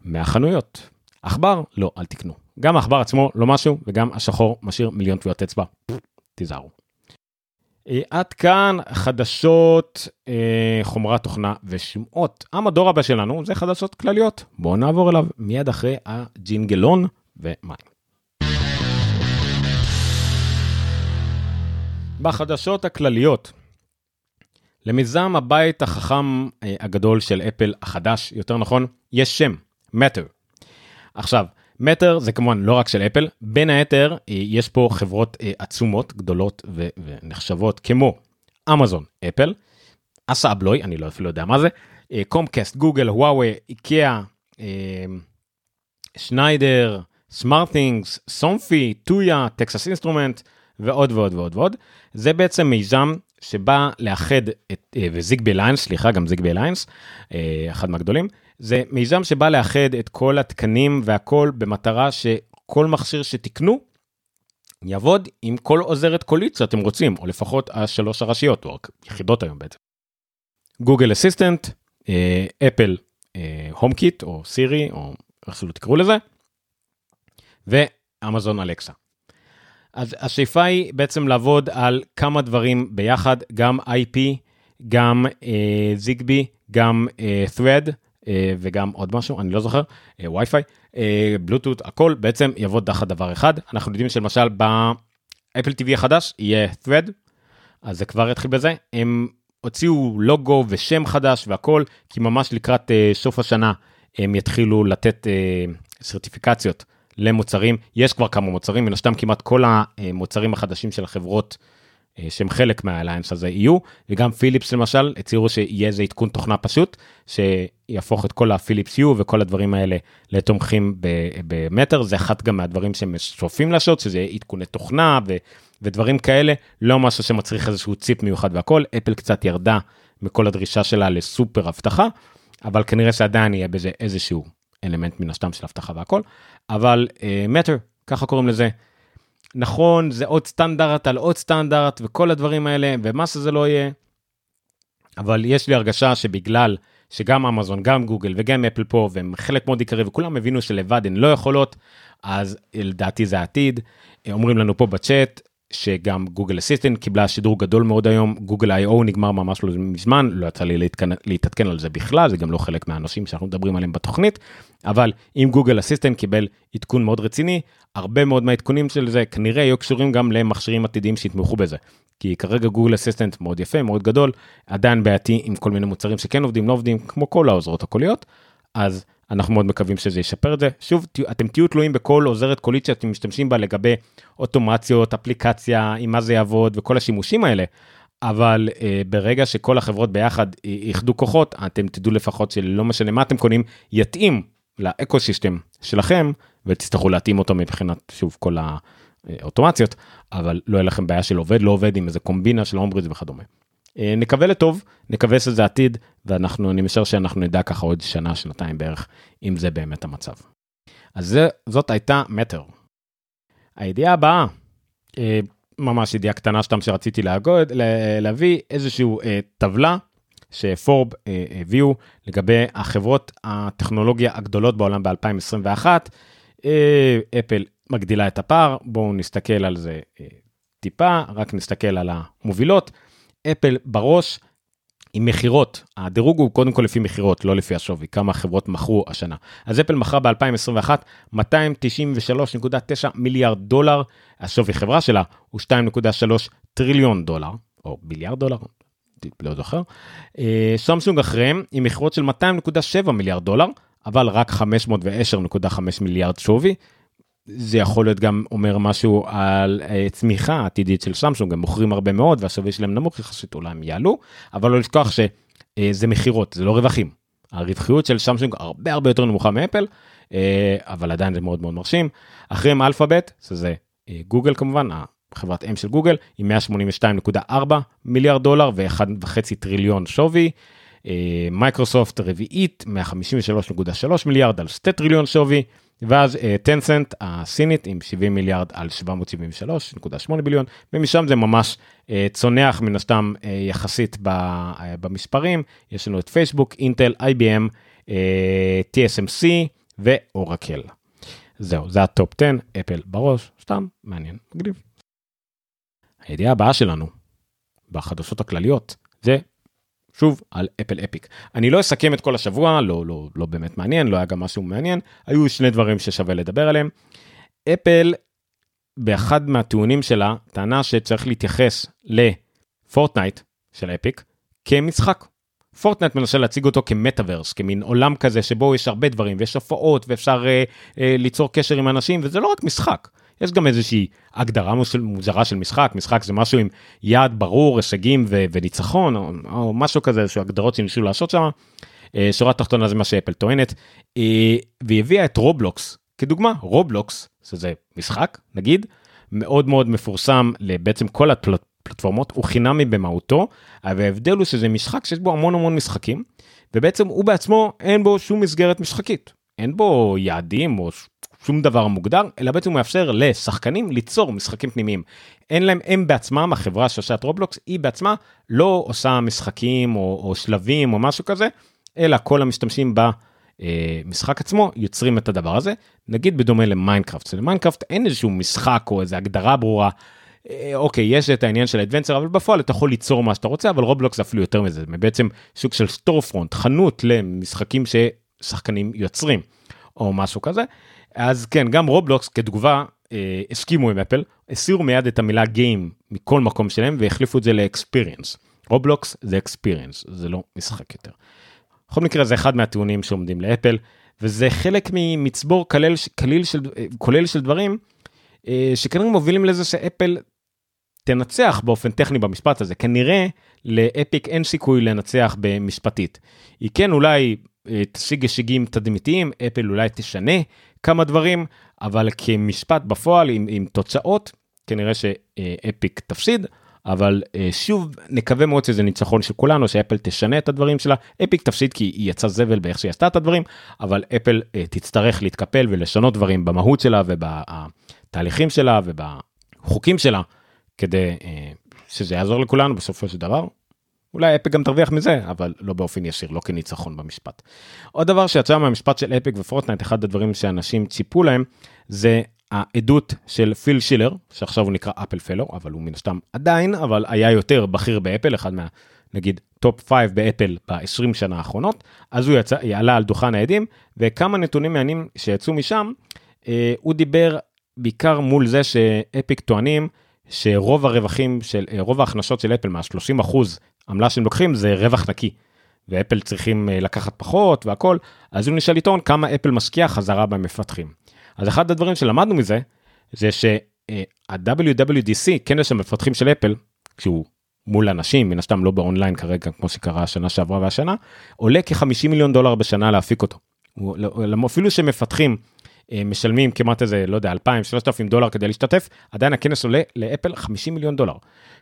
מהחנויות. עכבר, לא, אל תקנו. גם העכבר עצמו לא משהו, וגם השחור משאיר מיליון טביעות אצבע. תיזהרו. אה, עד כאן חדשות, אה, חומרת תוכנה ושמעות. המדור הבא שלנו זה חדשות כלליות. בואו נעבור אליו מיד אחרי הג'ינגלון ומים. בחדשות הכלליות, למיזם הבית החכם אה, הגדול של אפל החדש, יותר נכון, יש שם, Matter. עכשיו, מטר זה כמובן לא רק של אפל, בין היתר אה, יש פה חברות אה, עצומות, גדולות ו- ונחשבות כמו אמזון, אפל, אסאבלוי, אני לא אפילו יודע מה זה, קומקאסט, גוגל, וואוי, איקאה, שניידר, סמארטת'ינגס, סומפי, טויה, טקסס אינסטרומנט ועוד ועוד ועוד ועוד. זה בעצם מיזם שבא לאחד את, אה, וזיגבי אליינס, סליחה, גם זיגבי אליינס, אחד מהגדולים, זה מיזם שבא לאחד את כל התקנים והכל במטרה שכל מכשיר שתקנו יעבוד עם כל עוזרת קולית שאתם רוצים, או לפחות השלוש הראשיות, היחידות היום בעצם. גוגל אסיסטנט, אפל הום קיט, או סירי, או איך שלא תקראו לזה, ואמזון אלקסה. אז השאיפה היא בעצם לעבוד על כמה דברים ביחד, גם IP, גם זיגבי, uh, גם uh, thread, אה, וגם עוד משהו, אני לא זוכר, וויי-פיי, בלוטות', הכל בעצם יעבוד תחת דבר אחד. אנחנו יודעים שלמשל באפל TV החדש יהיה thread, אז זה כבר יתחיל בזה. הם הוציאו לוגו ושם חדש והכל, כי ממש לקראת סוף השנה הם יתחילו לתת סרטיפיקציות למוצרים. יש כבר כמה מוצרים, מן הסתם כמעט כל המוצרים החדשים של החברות אה, שהם חלק מהאליינס הזה יהיו, וגם פיליפס למשל הצהירו שיהיה איזה עדכון תוכנה פשוט, שיהפוך את כל הפיליפס יו וכל הדברים האלה לתומכים במטר, זה אחד גם מהדברים שהם שואפים לעשות, שזה עדכוני תוכנה ו, ודברים כאלה, לא משהו שמצריך איזשהו ציפ מיוחד והכל, אפל קצת ירדה מכל הדרישה שלה לסופר אבטחה, אבל כנראה שעדיין יהיה בזה איזשהו אלמנט מן הסתם של אבטחה והכל, אבל מטר, uh, ככה קוראים לזה. נכון, זה עוד סטנדרט על עוד סטנדרט וכל הדברים האלה, ומה שזה לא יהיה. אבל יש לי הרגשה שבגלל שגם אמזון, גם גוגל וגם אפל פה, והם חלק מאוד עיקרי, וכולם הבינו שלבד הן לא יכולות, אז לדעתי זה העתיד. אומרים לנו פה בצ'אט, שגם גוגל אסיסטנט קיבלה שידור גדול מאוד היום, גוגל איי-או נגמר ממש לא מזמן, לא יצא לי להתקנ... להתעדכן על זה בכלל, זה גם לא חלק מהאנשים שאנחנו מדברים עליהם בתוכנית, אבל אם גוגל אסיסטנט קיבל עדכון מאוד רציני, הרבה מאוד מהעדכונים של זה כנראה יהיו קשורים גם למכשירים עתידיים שיתמכו בזה. כי כרגע גוגל אסיסטנט מאוד יפה, מאוד גדול, עדיין בעייתי עם כל מיני מוצרים שכן עובדים, לא עובדים, כמו כל העוזרות הקוליות, אז אנחנו מאוד מקווים שזה ישפר את זה. שוב, אתם תהיו תלויים בכל עוזרת קולית שאתם משתמשים בה לגבי אוטומציות, אפליקציה, עם מה זה יעבוד וכל השימושים האלה. אבל uh, ברגע שכל החברות ביחד איחדו כוחות, אתם תדעו לפחות שלא משנה מה אתם קונים, יתאים לאקו סיסטם שלכם, ותצטרכו להתאים אותו מבחינת, שוב, כל האוטומציות, אבל לא יהיה לכם בעיה של עובד, לא עובד עם איזה קומבינה של הומבריז וכדומה. אה, נקווה לטוב, נקווה שזה עתיד, ואנחנו, אני משער שאנחנו נדע ככה עוד שנה, שנתיים בערך, אם זה באמת המצב. אז זה, זאת הייתה מטר. הידיעה הבאה, אה, ממש ידיעה קטנה שתם שרציתי להגוד, להביא איזשהו אה, טבלה שפורב הביאו לגבי החברות הטכנולוגיה הגדולות בעולם ב-2021. אפל מגדילה את הפער, בואו נסתכל על זה טיפה, רק נסתכל על המובילות. אפל בראש עם מכירות, הדירוג הוא קודם כל לפי מכירות, לא לפי השווי, כמה חברות מכרו השנה. אז אפל מכרה ב-2021 293.9 מיליארד דולר, השווי חברה שלה הוא 2.3 טריליון דולר, או ביליארד דולר, לא זוכר. אה, סמסונג אחריהם עם מכירות של 200.7 מיליארד דולר, אבל רק 510.5 מיליארד שווי, זה יכול להיות גם לומר משהו על uh, צמיחה עתידית של סמסונג, הם מוכרים הרבה מאוד והשווי שלהם נמוך יחסית אולי הם יעלו, אבל לא לשכוח שזה uh, מכירות, זה לא רווחים. הרווחיות של סמסונג הרבה הרבה יותר נמוכה מאפל, uh, אבל עדיין זה מאוד מאוד מרשים. אחריהם אלפאבית, שזה uh, גוגל כמובן, חברת אם של גוגל, עם 182.4 מיליארד דולר ו-1.5 טריליון שווי. מייקרוסופט רביעית 153.3 מיליארד על 2 טריליון שווי. ואז טנסנט uh, הסינית עם 70 מיליארד על 773.8 billion ומשם זה ממש uh, צונח מן הסתם uh, יחסית ב, uh, במספרים יש לנו את פייסבוק אינטל IBM uh, TSMC ואורקל. זהו זה הטופ 10 אפל בראש סתם מעניין מגניב. הידיעה הבאה שלנו בחדשות הכלליות זה שוב על אפל אפיק. אני לא אסכם את כל השבוע, לא, לא, לא באמת מעניין, לא היה גם משהו מעניין, היו שני דברים ששווה לדבר עליהם. אפל, באחד מהטיעונים שלה, טענה שצריך להתייחס לפורטנייט של אפיק כמשחק. פורטנייט מנסה להציג אותו כמטאוורס, כמין עולם כזה שבו יש הרבה דברים ויש הופעות ואפשר אה, אה, ליצור קשר עם אנשים וזה לא רק משחק. יש גם איזושהי הגדרה מוזרה של משחק, משחק זה משהו עם יעד ברור, הישגים ו- וניצחון, או, או משהו כזה, איזשהו הגדרות שניסו לעשות שם. אה, שורה תחתונה זה מה שאפל טוענת, אה, והיא הביאה את רובלוקס כדוגמה, רובלוקס, שזה משחק נגיד, מאוד מאוד מפורסם לבעצם כל הפלטפורמות, הוא חינמי במהותו, אבל ההבדל הוא שזה משחק שיש בו המון המון משחקים, ובעצם הוא בעצמו אין בו שום מסגרת משחקית. אין בו יעדים או שום דבר מוגדר, אלא בעצם הוא מאפשר לשחקנים ליצור משחקים פנימיים. אין להם, הם בעצמם, החברה שעושה את רובלוקס, היא בעצמה לא עושה משחקים או, או שלבים או משהו כזה, אלא כל המשתמשים במשחק עצמו יוצרים את הדבר הזה. נגיד בדומה למיינקראפט, למיינקראפט אין איזשהו משחק או איזו הגדרה ברורה. אה, אוקיי, יש את העניין של ה adventure, אבל בפועל אתה יכול ליצור מה שאתה רוצה, אבל רובלוקס אפילו יותר מזה, זה בעצם סוג של store front, חנות למשחקים ששחקנים יוצרים, או משהו כזה. אז כן, גם רובלוקס כתגובה אה, הסכימו עם אפל, הסירו מיד את המילה game מכל מקום שלהם והחליפו את זה ל experience. רובלוקס זה experience, זה לא משחק יותר. בכל מקרה זה אחד מהטיעונים שעומדים לאפל, וזה חלק ממצבור כלל, כליל של, כולל של דברים אה, שכנראה מובילים לזה שאפל תנצח באופן טכני במשפט הזה. כנראה לאפיק אין סיכוי לנצח במשפטית. היא כן אולי אה, תשיג הישגים תדמיתיים, אפל אולי תשנה כמה דברים, אבל כמשפט בפועל עם, עם תוצאות, כנראה שאפיק תפסיד, אבל אה, שוב נקווה מאוד שזה ניצחון של כולנו, שאפל תשנה את הדברים שלה, אפיק תפסיד כי היא יצאה זבל באיך שהיא עשתה את הדברים, אבל אפל אה, תצטרך להתקפל ולשנות דברים במהות שלה ובתהליכים שלה ובחוקים שלה, כדי שזה יעזור לכולנו בסופו של דבר. אולי אפיק גם תרוויח מזה, אבל לא באופן ישיר, לא כניצחון במשפט. עוד דבר שיצא מהמשפט של אפיק ופורטנייט, אחד הדברים שאנשים ציפו להם, זה העדות של פיל שילר, שעכשיו הוא נקרא Apple Fellow, אבל הוא מן הסתם עדיין, אבל היה יותר בכיר באפל, אחד מה... נגיד top 5 באפל ב-20 שנה האחרונות, אז הוא יצא, עלה על דוכן העדים, וכמה נתונים מעניינים שיצאו משם, אה, הוא דיבר בעיקר מול זה שאפיק טוענים שרוב הרווחים של, אה, רוב ההכנסות של אפל מה-30 אחוז עמלה שהם לוקחים זה רווח נקי. ואפל צריכים אה, לקחת פחות והכל, אז הוא נשאל לטעון כמה אפל משקיע חזרה במפתחים. אז אחד הדברים שלמדנו מזה, זה שה-WWDC, אה, כנס המפתחים של אפל, כשהוא מול אנשים, מן הסתם לא באונליין כרגע, כמו שקרה השנה שעברה והשנה, עולה כ-50 מיליון דולר בשנה להפיק אותו. לא, אפילו שמפתחים משלמים כמעט איזה, לא יודע, 2,000, 3,000 דולר כדי להשתתף, עדיין הכנס עולה לאפל 50 מיליון דולר.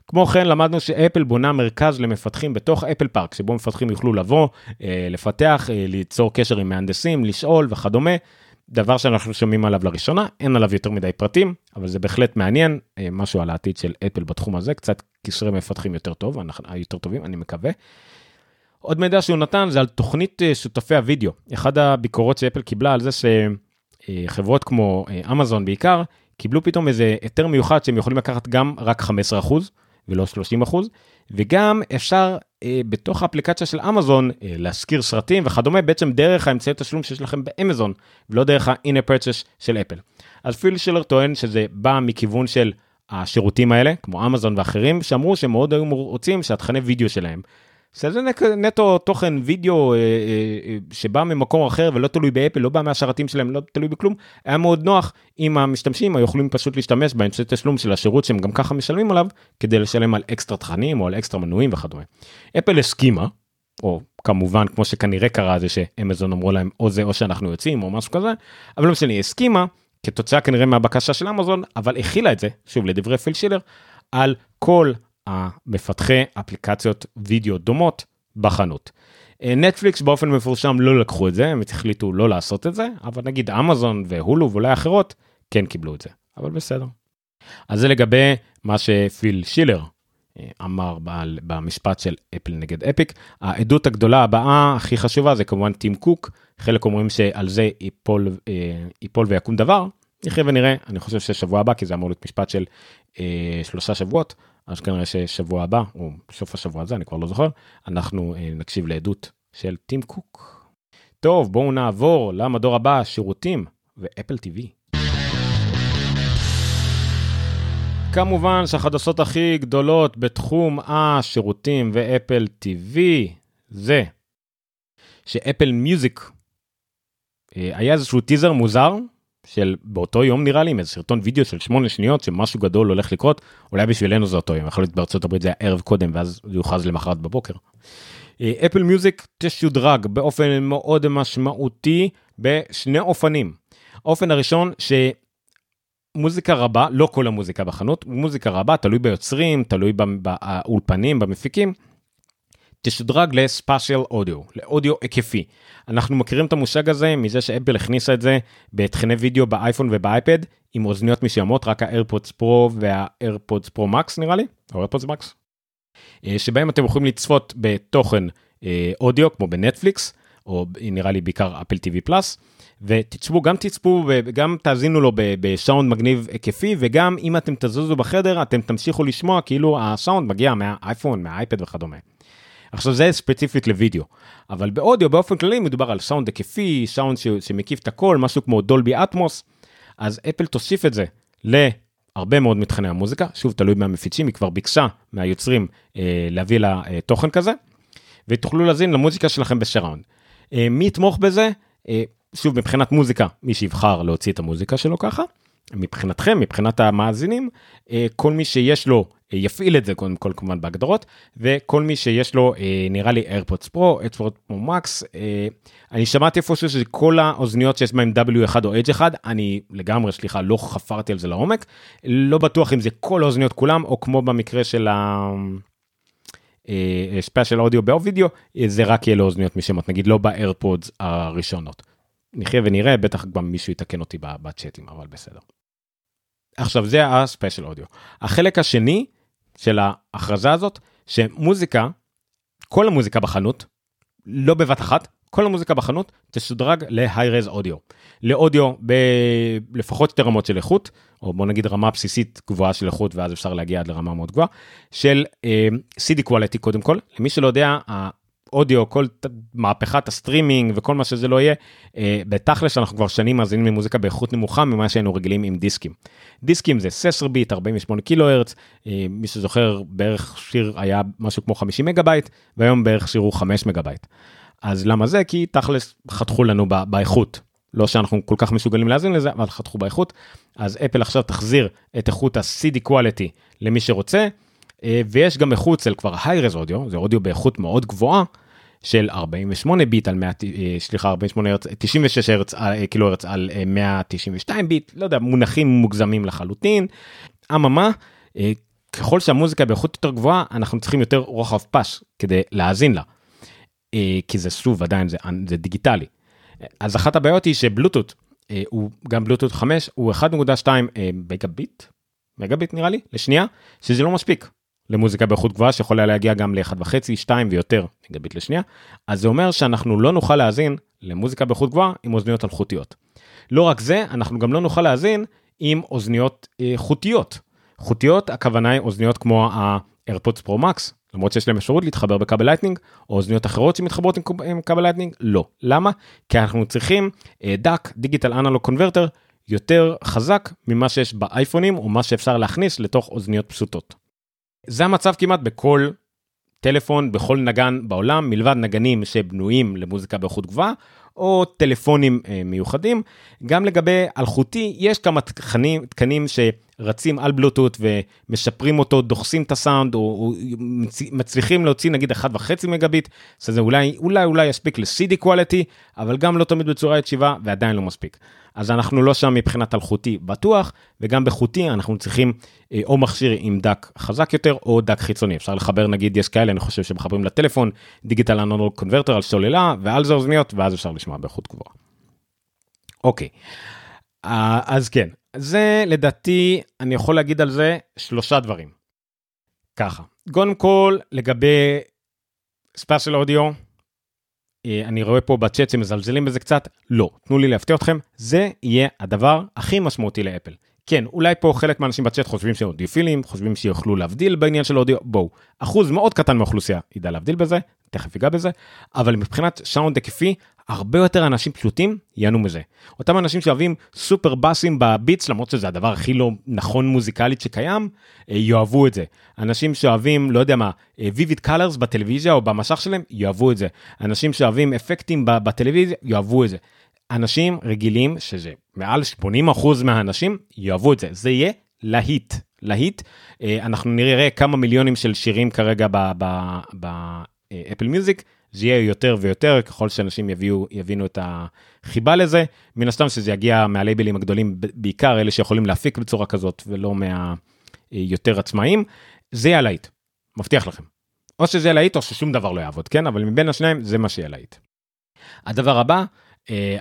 כמו כן למדנו שאפל בונה מרכז למפתחים בתוך אפל פארק, שבו מפתחים יוכלו לבוא, אה, לפתח, אה, ליצור קשר עם מהנדסים, לשאול וכדומה. דבר שאנחנו שומעים עליו לראשונה, אין עליו יותר מדי פרטים, אבל זה בהחלט מעניין, משהו על העתיד של אפל בתחום הזה, קצת קשרי מפתחים יותר טוב, יותר טובים, אני מקווה. עוד מידע שהוא נתן זה על תוכנית שותפי הוידאו. אחד הביקורות שאפל קיבלה על זה ש... אה, חברות כמו אה, אמזון בעיקר, קיבלו פתאום איזה היתר מיוחד שהם יכולים לקחת גם רק 15% ולא 30%, וגם אפשר אה, בתוך האפליקציה של אמזון אה, להשכיר סרטים וכדומה, בעצם דרך האמצעי תשלום שיש לכם באמזון, ולא דרך ה-inner purchase של אפל. אז פיל שילר טוען שזה בא מכיוון של השירותים האלה, כמו אמזון ואחרים, שאמרו שהם מאוד היו רוצים שהתכני וידאו שלהם שזה נטו תוכן וידאו אה, אה, אה, שבא ממקום אחר ולא תלוי באפל, לא בא מהשרתים שלהם, לא תלוי בכלום, היה מאוד נוח אם המשתמשים היו יכולים פשוט להשתמש באמצעי תשלום של השירות שהם גם ככה משלמים עליו, כדי לשלם על אקסטרה תכנים או על אקסטרה מנויים וכדומה. אפל הסכימה, או כמובן כמו שכנראה קרה זה שאמזון אמרו להם או זה או שאנחנו יוצאים או משהו כזה, אבל לא משנה, הסכימה, כתוצאה כנראה מהבקשה של אמזון, אבל החילה את זה, שוב לדברי פיל שילר, על כל המפתחי אפליקציות וידאו דומות בחנות. נטפליקס באופן מפורשם לא לקחו את זה, הם החליטו לא לעשות את זה, אבל נגיד אמזון והולו ואולי אחרות כן קיבלו את זה, אבל בסדר. אז זה לגבי מה שפיל שילר אה, אמר במשפט של אפל נגד אפיק. העדות הגדולה הבאה הכי חשובה זה כמובן טים קוק, חלק אומרים שעל זה ייפול, אה, ייפול ויקום דבר, נחיה ונראה, אני חושב ששבוע הבא, כי זה אמור להיות משפט של אה, שלושה שבועות, אז כנראה ששבוע הבא, או בסוף השבוע הזה, אני כבר לא זוכר, אנחנו אה, נקשיב לעדות של טים קוק. טוב, בואו נעבור למדור הבא, שירותים ואפל TV. כמובן שהחדשות הכי גדולות בתחום השירותים ואפל TV זה שאפל מיוזיק אה, היה איזשהו טיזר מוזר של באותו יום נראה לי עם איזה סרטון וידאו של 8 שניות שמשהו גדול הולך לקרות אולי בשבילנו זה אותו יום יכול להיות בארצות הברית זה היה ערב קודם ואז זה יוכרז למחרת בבוקר. אפל מיוזיק תשודרג באופן מאוד משמעותי בשני אופנים. האופן הראשון שמוזיקה רבה לא כל המוזיקה בחנות מוזיקה רבה תלוי ביוצרים תלוי באולפנים במפיקים. תשודרג ל spatial audio לאודיו היקפי. אנחנו מכירים את המושג הזה מזה שאפל הכניסה את זה בתכני וידאו באייפון ובאייפד עם אוזניות מסוימות רק האיירפודס פרו והאיירפודס פרו מקס נראה לי או איירפודס מקס. שבהם אתם יכולים לצפות בתוכן אה, אודיו כמו בנטפליקס או נראה לי בעיקר אפל טיווי פלאס ותצפו גם תצפו וגם תאזינו לו בסאונד מגניב היקפי וגם אם אתם תזוזו בחדר אתם תמשיכו לשמוע כאילו הסאונד מגיע מהאייפון מהאייפד וכדומה. עכשיו זה ספציפית לוידאו, אבל באודיו באופן כללי מדובר על סאונד היקפי, סאונד שמקיף את הכל, משהו כמו דולבי אטמוס, אז אפל תוסיף את זה להרבה מאוד מתכני המוזיקה, שוב תלוי מהמפיצים, היא כבר ביקשה מהיוצרים אה, להביא לה אה, תוכן כזה, ותוכלו להזין למוזיקה שלכם בשראונד. אה, מי יתמוך בזה? אה, שוב מבחינת מוזיקה, מי שיבחר להוציא את המוזיקה שלו ככה. מבחינתכם, מבחינת המאזינים, אה, כל מי שיש לו יפעיל את זה קודם כל כמובן בהגדרות, וכל מי שיש לו אה, נראה לי AirPods Pro, AirPods Pro Max, אני שמעתי איפשהו שזה כל האוזניות שיש בהם W1 או Edge 1, אני לגמרי, סליחה, לא חפרתי על זה לעומק, לא בטוח אם זה כל האוזניות כולם, או כמו במקרה של ה... spatial audio בווידאו, זה רק יהיה לאוזניות מסוימות, נגיד לא באיירפודס הראשונות. נחיה ונראה, בטח גם מישהו יתקן אותי בצ'אטים, אבל בסדר. עכשיו זה ה spatial audio. החלק השני של ההכרזה הזאת, שמוזיקה, כל המוזיקה בחנות, לא בבת אחת, כל המוזיקה בחנות תשודרג ל-high-res אודיו. לאודיו בלפחות שתי רמות של איכות, או בוא נגיד רמה בסיסית גבוהה של איכות ואז אפשר להגיע עד לרמה מאוד גבוהה, של uh, CD quality קודם כל. למי שלא יודע, אודיו, כל מהפכת הסטרימינג וכל מה שזה לא יהיה, אה, בתכלס אנחנו כבר שנים מאזינים למוזיקה באיכות נמוכה ממה שהיינו רגילים עם דיסקים. דיסקים זה 16 ביט, 48 קילו הרץ, אה, מי שזוכר בערך שיר היה משהו כמו 50 מגה בייט, והיום בערך שיר הוא 5 מגה בייט. אז למה זה? כי תכלס חתכו לנו באיכות. לא שאנחנו כל כך מסוגלים להאזין לזה, אבל חתכו באיכות. אז אפל עכשיו תחזיר את איכות ה-CD quality למי שרוצה, ויש גם איכות של כבר high-res אודיו, זה אודיו באיכות מאוד גבוהה, של 48 ביט על 100, אה, סליחה 48 הרץ 96 הרץ אה, קילו הרץ על 192 אה, ביט לא יודע מונחים מוגזמים לחלוטין. אממה ככל שהמוזיקה באיכות יותר גבוהה אנחנו צריכים יותר רוחב פס כדי להאזין לה. כי זה שוב עדיין זה, זה דיגיטלי. אז אחת הבעיות היא שבלוטות הוא גם בלוטות 5 הוא 1.2 מגה ביט מגה ביט נראה לי לשנייה שזה לא מספיק למוזיקה באיכות גבוהה שיכולה להגיע גם ל-1.5, 2 ויותר מגביט לשנייה, אז זה אומר שאנחנו לא נוכל להאזין למוזיקה באיכות גבוהה עם אוזניות אלחוטיות. לא רק זה, אנחנו גם לא נוכל להאזין עם אוזניות אה, חוטיות. חוטיות, הכוונה היא אוזניות כמו ה-AirPods Pro Max, למרות שיש להם אפשרות להתחבר בכבל לייטנינג, או אוזניות אחרות שמתחברות עם, כבל לייטנינג, לא. למה? כי אנחנו צריכים אה, DAC, digital analog converter, יותר חזק ממה שיש באייפונים, או מה שאפשר להכניס לתוך אוזניות פשוטות. זה המצב כמעט בכל טלפון, בכל נגן בעולם, מלבד נגנים שבנויים למוזיקה באיכות גבוהה, או טלפונים אה, מיוחדים. גם לגבי אלחוטי, יש כמה תקנים, תקנים רצים על בלוטות ומשפרים אותו, דוחסים את הסאונד, או, או מצליחים להוציא נגיד 1.5 מגביט, שזה אולי, אולי, אולי יספיק ל-CD quality, אבל גם לא תמיד בצורה יציבה ועדיין לא מספיק. אז אנחנו לא שם מבחינת אלחוטי בטוח, וגם בחוטי אנחנו צריכים אה, או מכשיר עם DAC חזק יותר, או DAC חיצוני. אפשר לחבר נגיד, יש כאלה, אני חושב שמחברים לטלפון, digital analog converter על סוללה, ועל זה אוזניות, ואז אפשר לשמוע באיכות גבוהה. אוקיי, אה, אז כן, זה לדעתי, אני יכול להגיד על זה שלושה דברים. ככה, קודם כל, לגבי spatial audio, אני רואה פה בצ'אט שמזלזלים בזה קצת, לא, תנו לי להפתיע אתכם, זה יהיה הדבר הכי משמעותי לאפל. כן, אולי פה חלק מהאנשים בצ'אט חושבים שהם אודיופילים, חושבים שיוכלו להבדיל בעניין של אודיו, בואו, אחוז מאוד קטן מהאוכלוסייה ידע להבדיל בזה, תכף ייגע בזה, אבל מבחינת שאונד היקפי, הרבה יותר אנשים פשוטים ייהנו מזה. אותם אנשים שאוהבים סופר באסים בביטס, למרות שזה הדבר הכי לא נכון מוזיקלית שקיים, אה, יאהבו את זה. אנשים שאוהבים, לא יודע מה, ויביד אה, קלרס בטלוויזיה או במשך שלהם, יאהבו את זה. אנשים שאוהבים אפקטים בטלוויזיה, יאהבו את זה. אנשים רגילים, שזה מעל 80% מהאנשים, יאהבו את זה. זה יהיה להיט. להיט. אה, אנחנו נראה כמה מיליונים של שירים כרגע באפל מיוזיק. זה יהיה יותר ויותר ככל שאנשים יביאו, יבינו את החיבה לזה. מן הסתם שזה יגיע מהלייבלים הגדולים, בעיקר אלה שיכולים להפיק בצורה כזאת ולא מהיותר עצמאים. זה יהיה להיט, מבטיח לכם. או שזה יהיה להיט או ששום דבר לא יעבוד, כן? אבל מבין השניים זה מה שיהיה להיט. הדבר הבא,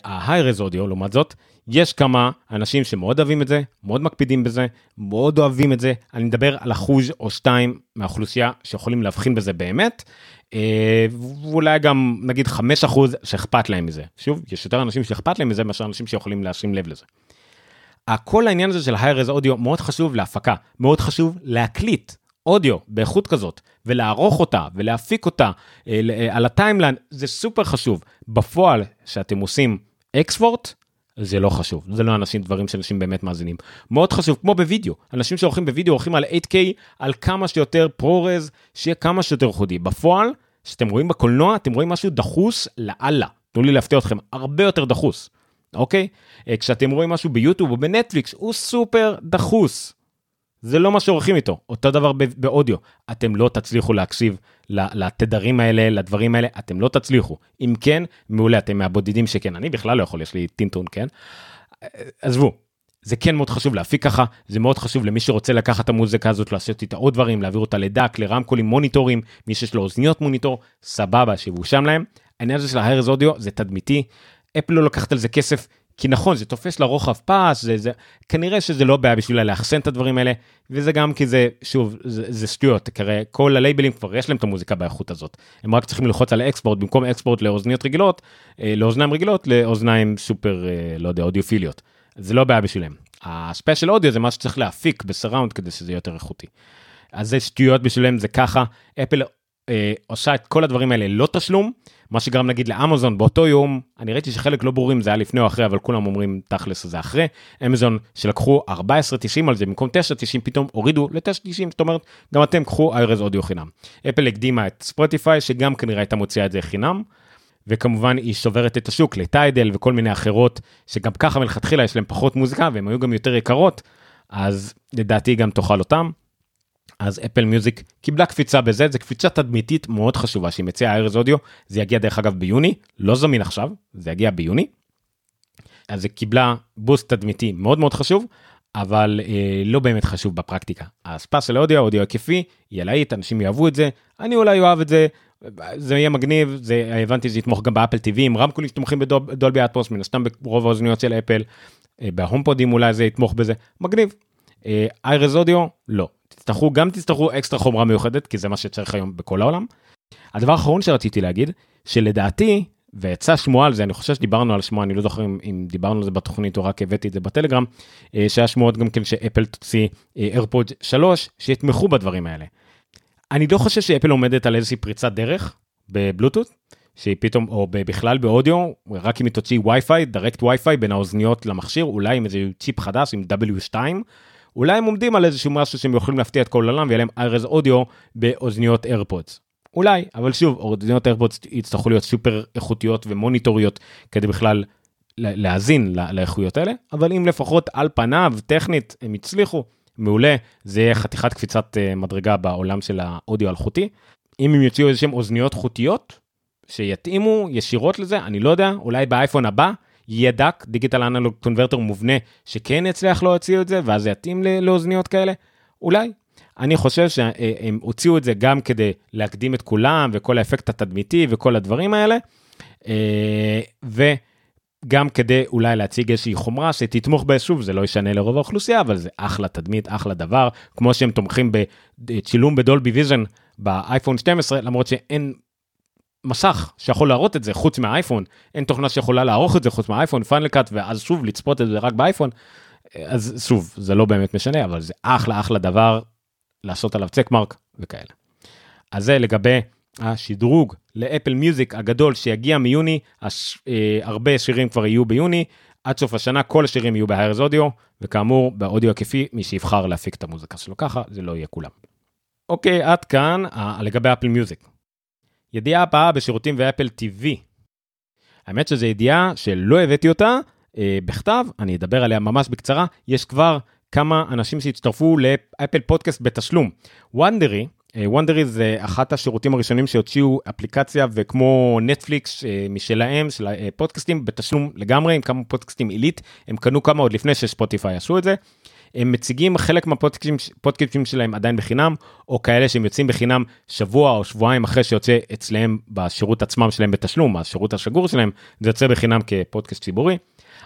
ה-high res audio לעומת זאת, יש כמה אנשים שמאוד אוהבים את זה, מאוד מקפידים בזה, מאוד אוהבים את זה. אני מדבר על אחוז או שתיים מהאוכלוסייה שיכולים להבחין בזה באמת, אה, ואולי גם נגיד 5% שאכפת להם מזה. שוב, יש יותר אנשים שאכפת להם מזה מאשר אנשים שיכולים להשלים לב לזה. כל העניין הזה של high-res אודיו מאוד חשוב להפקה, מאוד חשוב להקליט אודיו באיכות כזאת, ולערוך אותה ולהפיק אותה אה, אה, על ה timeline, זה סופר חשוב. בפועל, שאתם עושים export, זה לא חשוב, זה לא אנשים, דברים שאנשים באמת מאזינים. מאוד חשוב, כמו בווידאו, אנשים שעורכים בווידאו עורכים על 8K, על כמה שיותר ProRes, שיהיה כמה שיותר חדי. בפועל, כשאתם רואים בקולנוע, אתם רואים משהו דחוס לאללה. תנו לי להפתיע אתכם, הרבה יותר דחוס, אוקיי? אה, כשאתם רואים משהו ביוטיוב או בנטפליקס, הוא סופר דחוס. זה לא מה שעורכים איתו, אותו דבר באודיו. אתם לא תצליחו להקשיב לתדרים האלה, לדברים האלה, אתם לא תצליחו. אם כן, מעולה, אתם מהבודדים שכן. אני בכלל לא יכול, יש לי טינטון, כן? עזבו, זה כן מאוד חשוב להפיק ככה, זה מאוד חשוב למי שרוצה לקחת את המוזיקה הזאת, לעשות איתה עוד דברים, להעביר אותה לדק, לרמקולים, מוניטורים, מי שיש לו אוזניות מוניטור, סבבה, שיבואו שם להם. העניין הזה של ההרז אודיו זה תדמיתי, אפל לא לקחת על זה כסף, כי נכון, זה תופס לרוחב פס, זה, זה, כנראה שזה לא בעיה בשביל לאחסן את הדברים האלה, וזה גם כי זה, שוב, זה, זה שטויות, כרי כל הלייבלים כבר יש להם את המוזיקה באיכות הזאת. הם רק צריכים ללחוץ על האקספורט, במקום אקספורט לאוזניות רגילות, אה, לאוזניים רגילות, לאוזניים סופר, אה, לא יודע, אודיופיליות. זה לא בעיה בשבילם. הספיישל אודיו זה מה שצריך להפיק בסראונד כדי שזה יהיה יותר איכותי. אז זה שטויות בשבילם, זה ככה, אפל אה, עושה את כל הדברים האלה לא תשלום, מה שגרם נגיד לאמזון באותו יום, אני ראיתי שחלק לא ברורים זה היה לפני או אחרי, אבל כולם אומרים תכלס זה אחרי, אמזון שלקחו 14.90 על זה במקום 9.90 פתאום הורידו ל-9.90, זאת אומרת גם אתם קחו איירז אודיו חינם. אפל הקדימה את ספוטיפיי שגם כנראה הייתה מוציאה את זה חינם. וכמובן היא שוברת את השוק לטיידל וכל מיני אחרות שגם ככה מלכתחילה יש להם פחות מוזיקה והם היו גם יותר יקרות אז לדעתי גם תאכל אותם. אז אפל מיוזיק קיבלה קפיצה בזה, זו קפיצה תדמיתית מאוד חשובה שהיא מציעה איירז אודיו, זה יגיע דרך אגב ביוני, לא זמין עכשיו, זה יגיע ביוני. אז זה קיבלה boost תדמיתי מאוד מאוד חשוב, אבל אה, לא באמת חשוב בפרקטיקה. ה spatial audio, אודיו היקפי, יהיה להיט, אנשים יאהבו את זה, אני אולי אוהב את זה, זה יהיה מגניב, זה הבנתי זה יתמוך גם באפל TV, עם רמקולים שתומכים בדולבי אטמוס, מן הסתם ברוב האוזניות של אפל, אה, בהומפודים אולי זה יתמוך בזה, מגניב. hi-res אה, אודיו, לא. תצטרכו גם תצטרכו אקסטרה חומרה מיוחדת כי זה מה שצריך היום בכל העולם. הדבר האחרון שרציתי להגיד שלדעתי ויצא שמועה על זה אני חושב שדיברנו על שמועה אני לא זוכר אם, אם דיברנו על זה בתוכנית או רק הבאתי את זה בטלגרם אה, שהיה שמועות גם כן שאפל תוציא AirPods 3 שיתמכו בדברים האלה. אני לא חושב שאפל עומדת על איזושהי פריצת דרך בבלוטות' שהיא פתאום או בכלל באודיו רק אם היא תוציא Wi-Fi Direct, Wi-Fi בין האוזניות למכשיר אולי עם איזה צ'יפ חדש עם W2 אולי הם עומדים על איזשהו משהו שהם יכולים להפתיע את כל העולם ויהיה להם hi-res audio באוזניות איירפודס. אולי, אבל שוב, אוזניות איירפודס יצטרכו להיות סופר איכותיות ומוניטוריות כדי בכלל להאזין לאיכויות האלה, אבל אם לפחות על פניו, טכנית, הם הצליחו, מעולה, זה יהיה חתיכת קפיצת אה, מדרגה בעולם של האודיו אלחוטי. אם הם יוציאו איזה שהם אוזניות חוטיות, שיתאימו ישירות לזה, אני לא יודע, אולי באייפון הבא יהיה דק, דיגיטל אנלוג קונברטור מובנה, שכן יצליח להוציא את זה, ואז זה יתאים לאוזניות כאלה, אולי. אני חושב שהם הוציאו את זה גם כדי להקדים את כולם, וכל האפקט התדמיתי וכל הדברים האלה, אה, וגם כדי אולי להציג איזושהי חומרה שתתמוך בה, שוב, זה לא ישנה לרוב האוכלוסייה, אבל זה אחלה תדמית, אחלה דבר, כמו שהם תומכים בצילום ב Dolby Vision באייפון 12, למרות שאין מסך שיכול להראות את זה חוץ מהאייפון, אין תוכנה שיכולה לערוך את זה חוץ מהאייפון, Final Cut, ואז שוב לצפות את זה רק באייפון, אז שוב, זה לא באמת משנה, אבל זה אחלה אחלה דבר לעשות עליו צ'ק מרק וכאלה. אז זה לגבי השדרוג לאפל מיוזיק הגדול שיגיע מיוני, הש... אה, הרבה שירים כבר יהיו ביוני, עד סוף השנה כל השירים יהיו בהיירס אודיו, וכאמור באודיו היקפי מי שיבחר להפיק את המוזיקה שלו ככה, זה לא יהיה כולם. אוקיי, עד כאן אה, לגבי אפל מיוזיק. ידיעה הבאה בשירותים ואפל TV. האמת שזו ידיעה שלא הבאתי אותה אה, בכתב, אני אדבר עליה ממש בקצרה. יש כבר כמה אנשים שהצטרפו לאפל פודקאסט בתשלום. וונדרי, וונדרי זה אחת השירותים הראשונים שהוציאו אפליקציה וכמו נטפליקס אה, משלהם, של הפודקאסטים בתשלום לגמרי, עם כמה פודקאסטים עילית, הם קנו כמה עוד לפני שספוטיפיי עשו את זה. הם מציגים חלק מהפודקאסטים שלהם עדיין בחינם, או כאלה שהם יוצאים בחינם שבוע או שבועיים אחרי שיוצא אצלם בשירות עצמם שלהם בתשלום, השירות השגור שלהם, זה יוצא בחינם כפודקאסט ציבורי.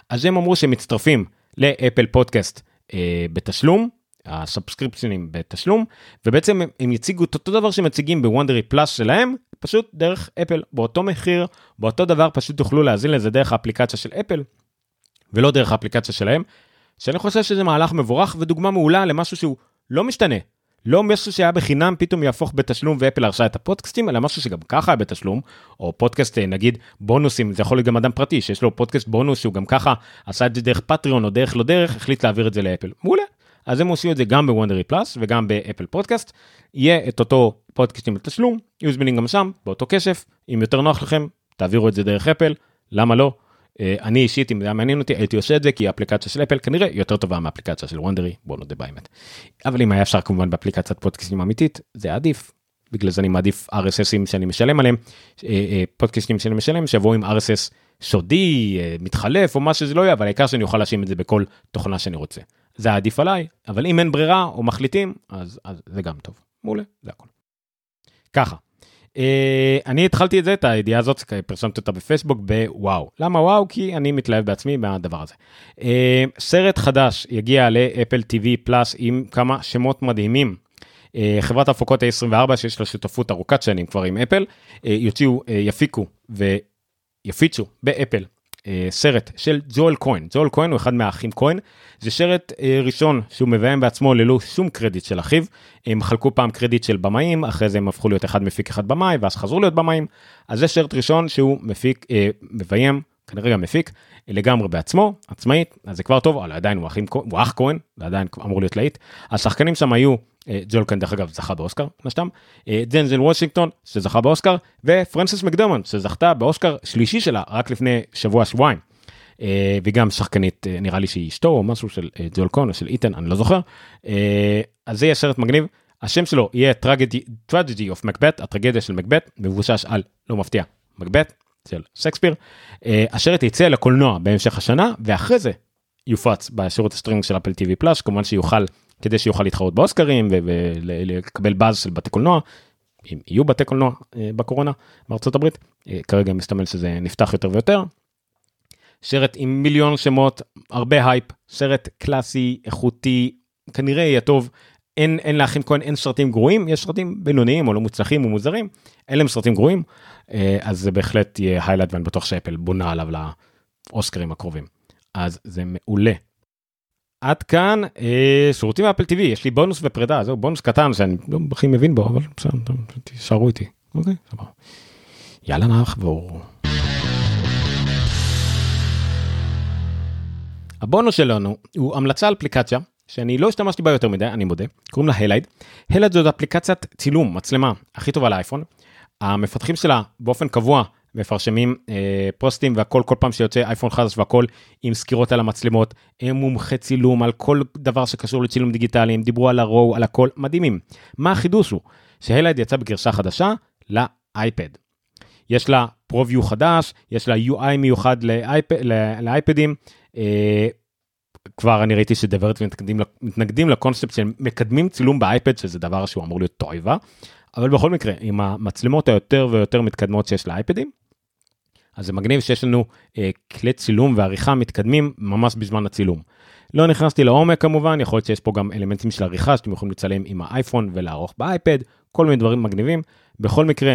אז הם אמרו שהם מצטרפים לאפל פודקאסט אה, בתשלום, הסאבסקריפשנים בתשלום, ובעצם הם, הם יציגו את אותו דבר שמציגים בוונדרי פלאס שלהם, פשוט דרך אפל, באותו מחיר, באותו דבר, פשוט תוכלו להזין לזה דרך האפליקציה של אפל, ולא דרך האפליקציה שלהם, שאני חושב שזה מהלך מבורך ודוגמה מעולה למשהו שהוא לא משתנה. לא משהו שהיה בחינם פתאום יהפוך בתשלום ואפל הרשה את הפודקאסטים, אלא משהו שגם ככה היה בתשלום, או פודקאסט נגיד בונוסים, זה יכול להיות גם אדם פרטי שיש לו פודקאסט בונוס שהוא גם ככה עשה את זה דרך Patreon או דרך לא דרך, החליט להעביר את זה לאפל. מעולה. אז הם עושים את זה גם ב Wondery Plus וגם ב Apple Podcast. יהיה את אותו פודקאסטים בתשלום, יהיו זמינים גם שם, באותו כסף, אם יותר נוח לכם, תעבירו את זה דרך אפל, למה לא? אה, אני אישית, אם זה היה מעניין אותי, הייתי עושה את זה, כי האפליקציה של אפל כנראה יותר טובה מהאפליקציה של Wondery, בוא נודה באמת. אבל אם היה אפשר כמובן באפליקציית פודקאסטים אמיתית, זה עדיף. בגלל זה אני מעדיף RSSים שאני משלם עליהם, אה, אה, פודקאסטים שאני משלם, שיבואו עם RSS סודי, מתחלף או מה שזה לא יהיה, אבל העיקר שאני אוכל להשאיר את זה בכל תוכנה שאני רוצה. זה עדיף עליי, אבל אם אין ברירה או מחליטים, אז, אז זה גם טוב. מעולה, זה הכל. ככה, אני התחלתי את זה, את הידיעה הזאת, פרסמתי אותה בפייסבוק בוואו. למה וואו? כי אני מתלהב בעצמי מהדבר הזה. Uh, סרט חדש יגיע לאפל TV פלאס עם כמה שמות מדהימים. Uh, חברת ההפקות ה-24 שיש לה שותפות ארוכת שנים כבר עם אפל, יוציאו, יפיקו ויפיצו באפל אה, סרט של ג'ואל כהן, ג'ואל כהן הוא אחד מהאחים כהן, זה סרט אה, ראשון שהוא מביים בעצמו ללא שום קרדיט של אחיו, הם חלקו פעם קרדיט של במאים, אחרי זה הם הפכו להיות אחד מפיק אחד במאי, ואז חזרו להיות במאים, אז זה סרט ראשון שהוא מפיק, אה, מביים, כנראה גם מפיק, לגמרי בעצמו, עצמאית, אז זה כבר טוב, אבל עדיין הוא, אחים, הוא אח כהן, זה עדיין אמור להיות להיט. השחקנים שם היו, אה, ג'ואל כהן דרך אגב זכה באוסקר, נשתם, אה, דנזל וושינגטון שזכה באוסקר, ופרנסס מקדורמנד שזכתה באוסקר שלישי שלה רק לפני שבוע שבועיים. אה, וגם שחקנית נראה לי שהיא אשתו או משהו של ג'ואל כהן או של איתן אני לא זוכר. אז זה יהיה סרט מגניב. השם שלו יהיה Tragedy of Macbeth הטרגדיה של מקבת מבוסס על לא מפתיע מקבת של שייקספיר, אה, אשר תצא לקולנוע בהמשך השנה, ואחרי זה יופץ בשירות הסטרינג של Apple TV Plus, כמובן שיוכל, כדי שיוכל להתחרות באוסקרים ולקבל באז של בתי קולנוע, אם יהיו בתי קולנוע אה, בקורונה בארצות הברית, אה, כרגע מסתמן שזה נפתח יותר ויותר. סרט עם מיליון שמות, הרבה הייפ, סרט קלאסי, איכותי, כנראה יהיה טוב. אין, אין לאחים כהן, אין סרטים גרועים, יש סרטים בינוניים או לא מוצלחים או מוזרים, אין להם סרטים גרועים, אה, אז זה בהחלט יהיה highlight ואני בטוח שאפל בונה עליו לאוסקרים הקרובים. אז זה מעולה. עד כאן אה, שירותים באפל TV, יש לי בונוס ופרידה, זהו בונוס קטן שאני לא הכי מבין בו, אבל בסדר, תישארו איתי. אוקיי, סבבה. יאללה נחבור. הבונוס שלנו הוא המלצה על אפליקציה שאני לא השתמשתי בה יותר מדי, אני מודה, קוראים לה הלייד. הלייד זאת אפליקציית צילום, מצלמה, הכי טובה לאייפון. המפתחים שלה באופן קבוע מפרשמים אה, פוסטים והכל כל פעם שיוצא אייפון חדש והכל עם סקירות על המצלמות הם מומחי צילום על כל דבר שקשור לצילום דיגיטלי הם דיברו על הרואו על הכל מדהימים מה החידוש הוא שהלייד יצא בגרשה חדשה לאייפד. יש לה פרו-ויו חדש יש לה UI מיוחד לאייפ, לאייפדים. אה, כבר אני ראיתי שדברת מתנגדים, מתנגדים לקונספט של מקדמים צילום באייפד שזה דבר שהוא אמור להיות תועבה. אבל בכל מקרה עם המצלמות היותר ויותר מתקדמות שיש לאייפדים. אז זה מגניב שיש לנו אה, כלי צילום ועריכה מתקדמים ממש בזמן הצילום. לא נכנסתי לעומק כמובן יכול להיות שיש פה גם אלמנטים של עריכה שאתם יכולים לצלם עם האייפון ולערוך באייפד כל מיני דברים מגניבים בכל מקרה.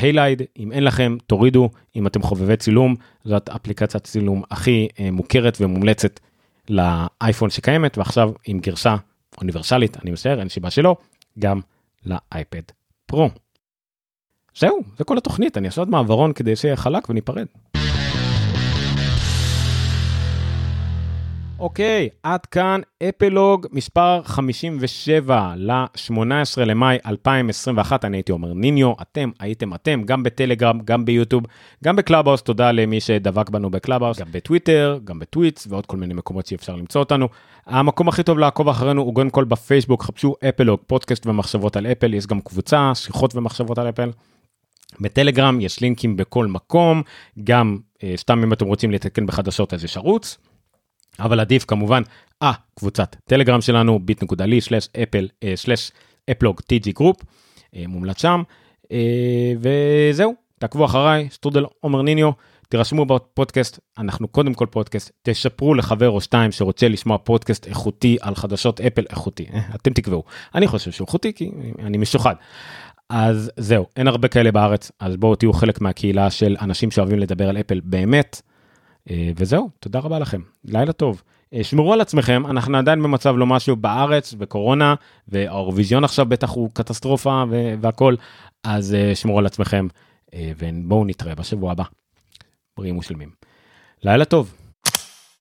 היילייד uh, אם אין לכם תורידו אם אתם חובבי צילום זאת אפליקציית צילום הכי uh, מוכרת ומומלצת לאייפון שקיימת ועכשיו עם גרשה אוניברסלית אני משער אין סיבה שלא גם לאייפד פרו. זהו זה כל התוכנית אני אעשה עוד מעברון כדי שיהיה חלק וניפרד. אוקיי, עד כאן אפלוג מספר 57 ל-18 למאי 2021, אני הייתי אומר ניניו, אתם הייתם אתם, גם בטלגרם, גם ביוטיוב, גם בקלאבהאוס, תודה למי שדבק בנו בקלאבהאוס, גם בטוויטר, גם ב Twitch ועוד כל מיני מקומות שאפשר למצוא אותנו. המקום הכי טוב לעקוב אחרינו הוא קודם כל בפייסבוק, חפשו אפלוג, פודקאסט ומחשבות על אפל, יש גם קבוצה, שיחות ומחשבות על אפל. בטלגרם יש לינקים בכל מקום, גם אה, סתם אם אתם רוצים להתעדכן בחדשות אז יש ערוץ. אבל עדיף כמובן, אה, קבוצת טלגרם שלנו, אפלוג TG group, מומלץ שם, אה, וזהו, תעקבו אחריי, סטרודל עומר ניניו, תירשמו בפודקאסט, אנחנו קודם כל פודקאסט, תשפרו לחבר או שתיים שרוצה לשמוע פודקאסט איכותי על חדשות אפל איכותי, אה, אתם תקבעו, אני חושב שהוא איכותי כי אני משוחד. אז זהו, אין הרבה כאלה בארץ, אז בואו תהיו חלק מהקהילה של אנשים שאוהבים לדבר על אפל באמת. אה, וזהו, תודה רבה לכם, לילה טוב. אה, שמרו על עצמכם, אנחנו עדיין במצב לא משהו בארץ וקורונה, והאירוויזיון עכשיו בטח הוא קטסטרופה והכל, אז אה, שמרו על עצמכם, ובואו נתראה בשבוע הבא. בריאים ושלמים. לילה טוב.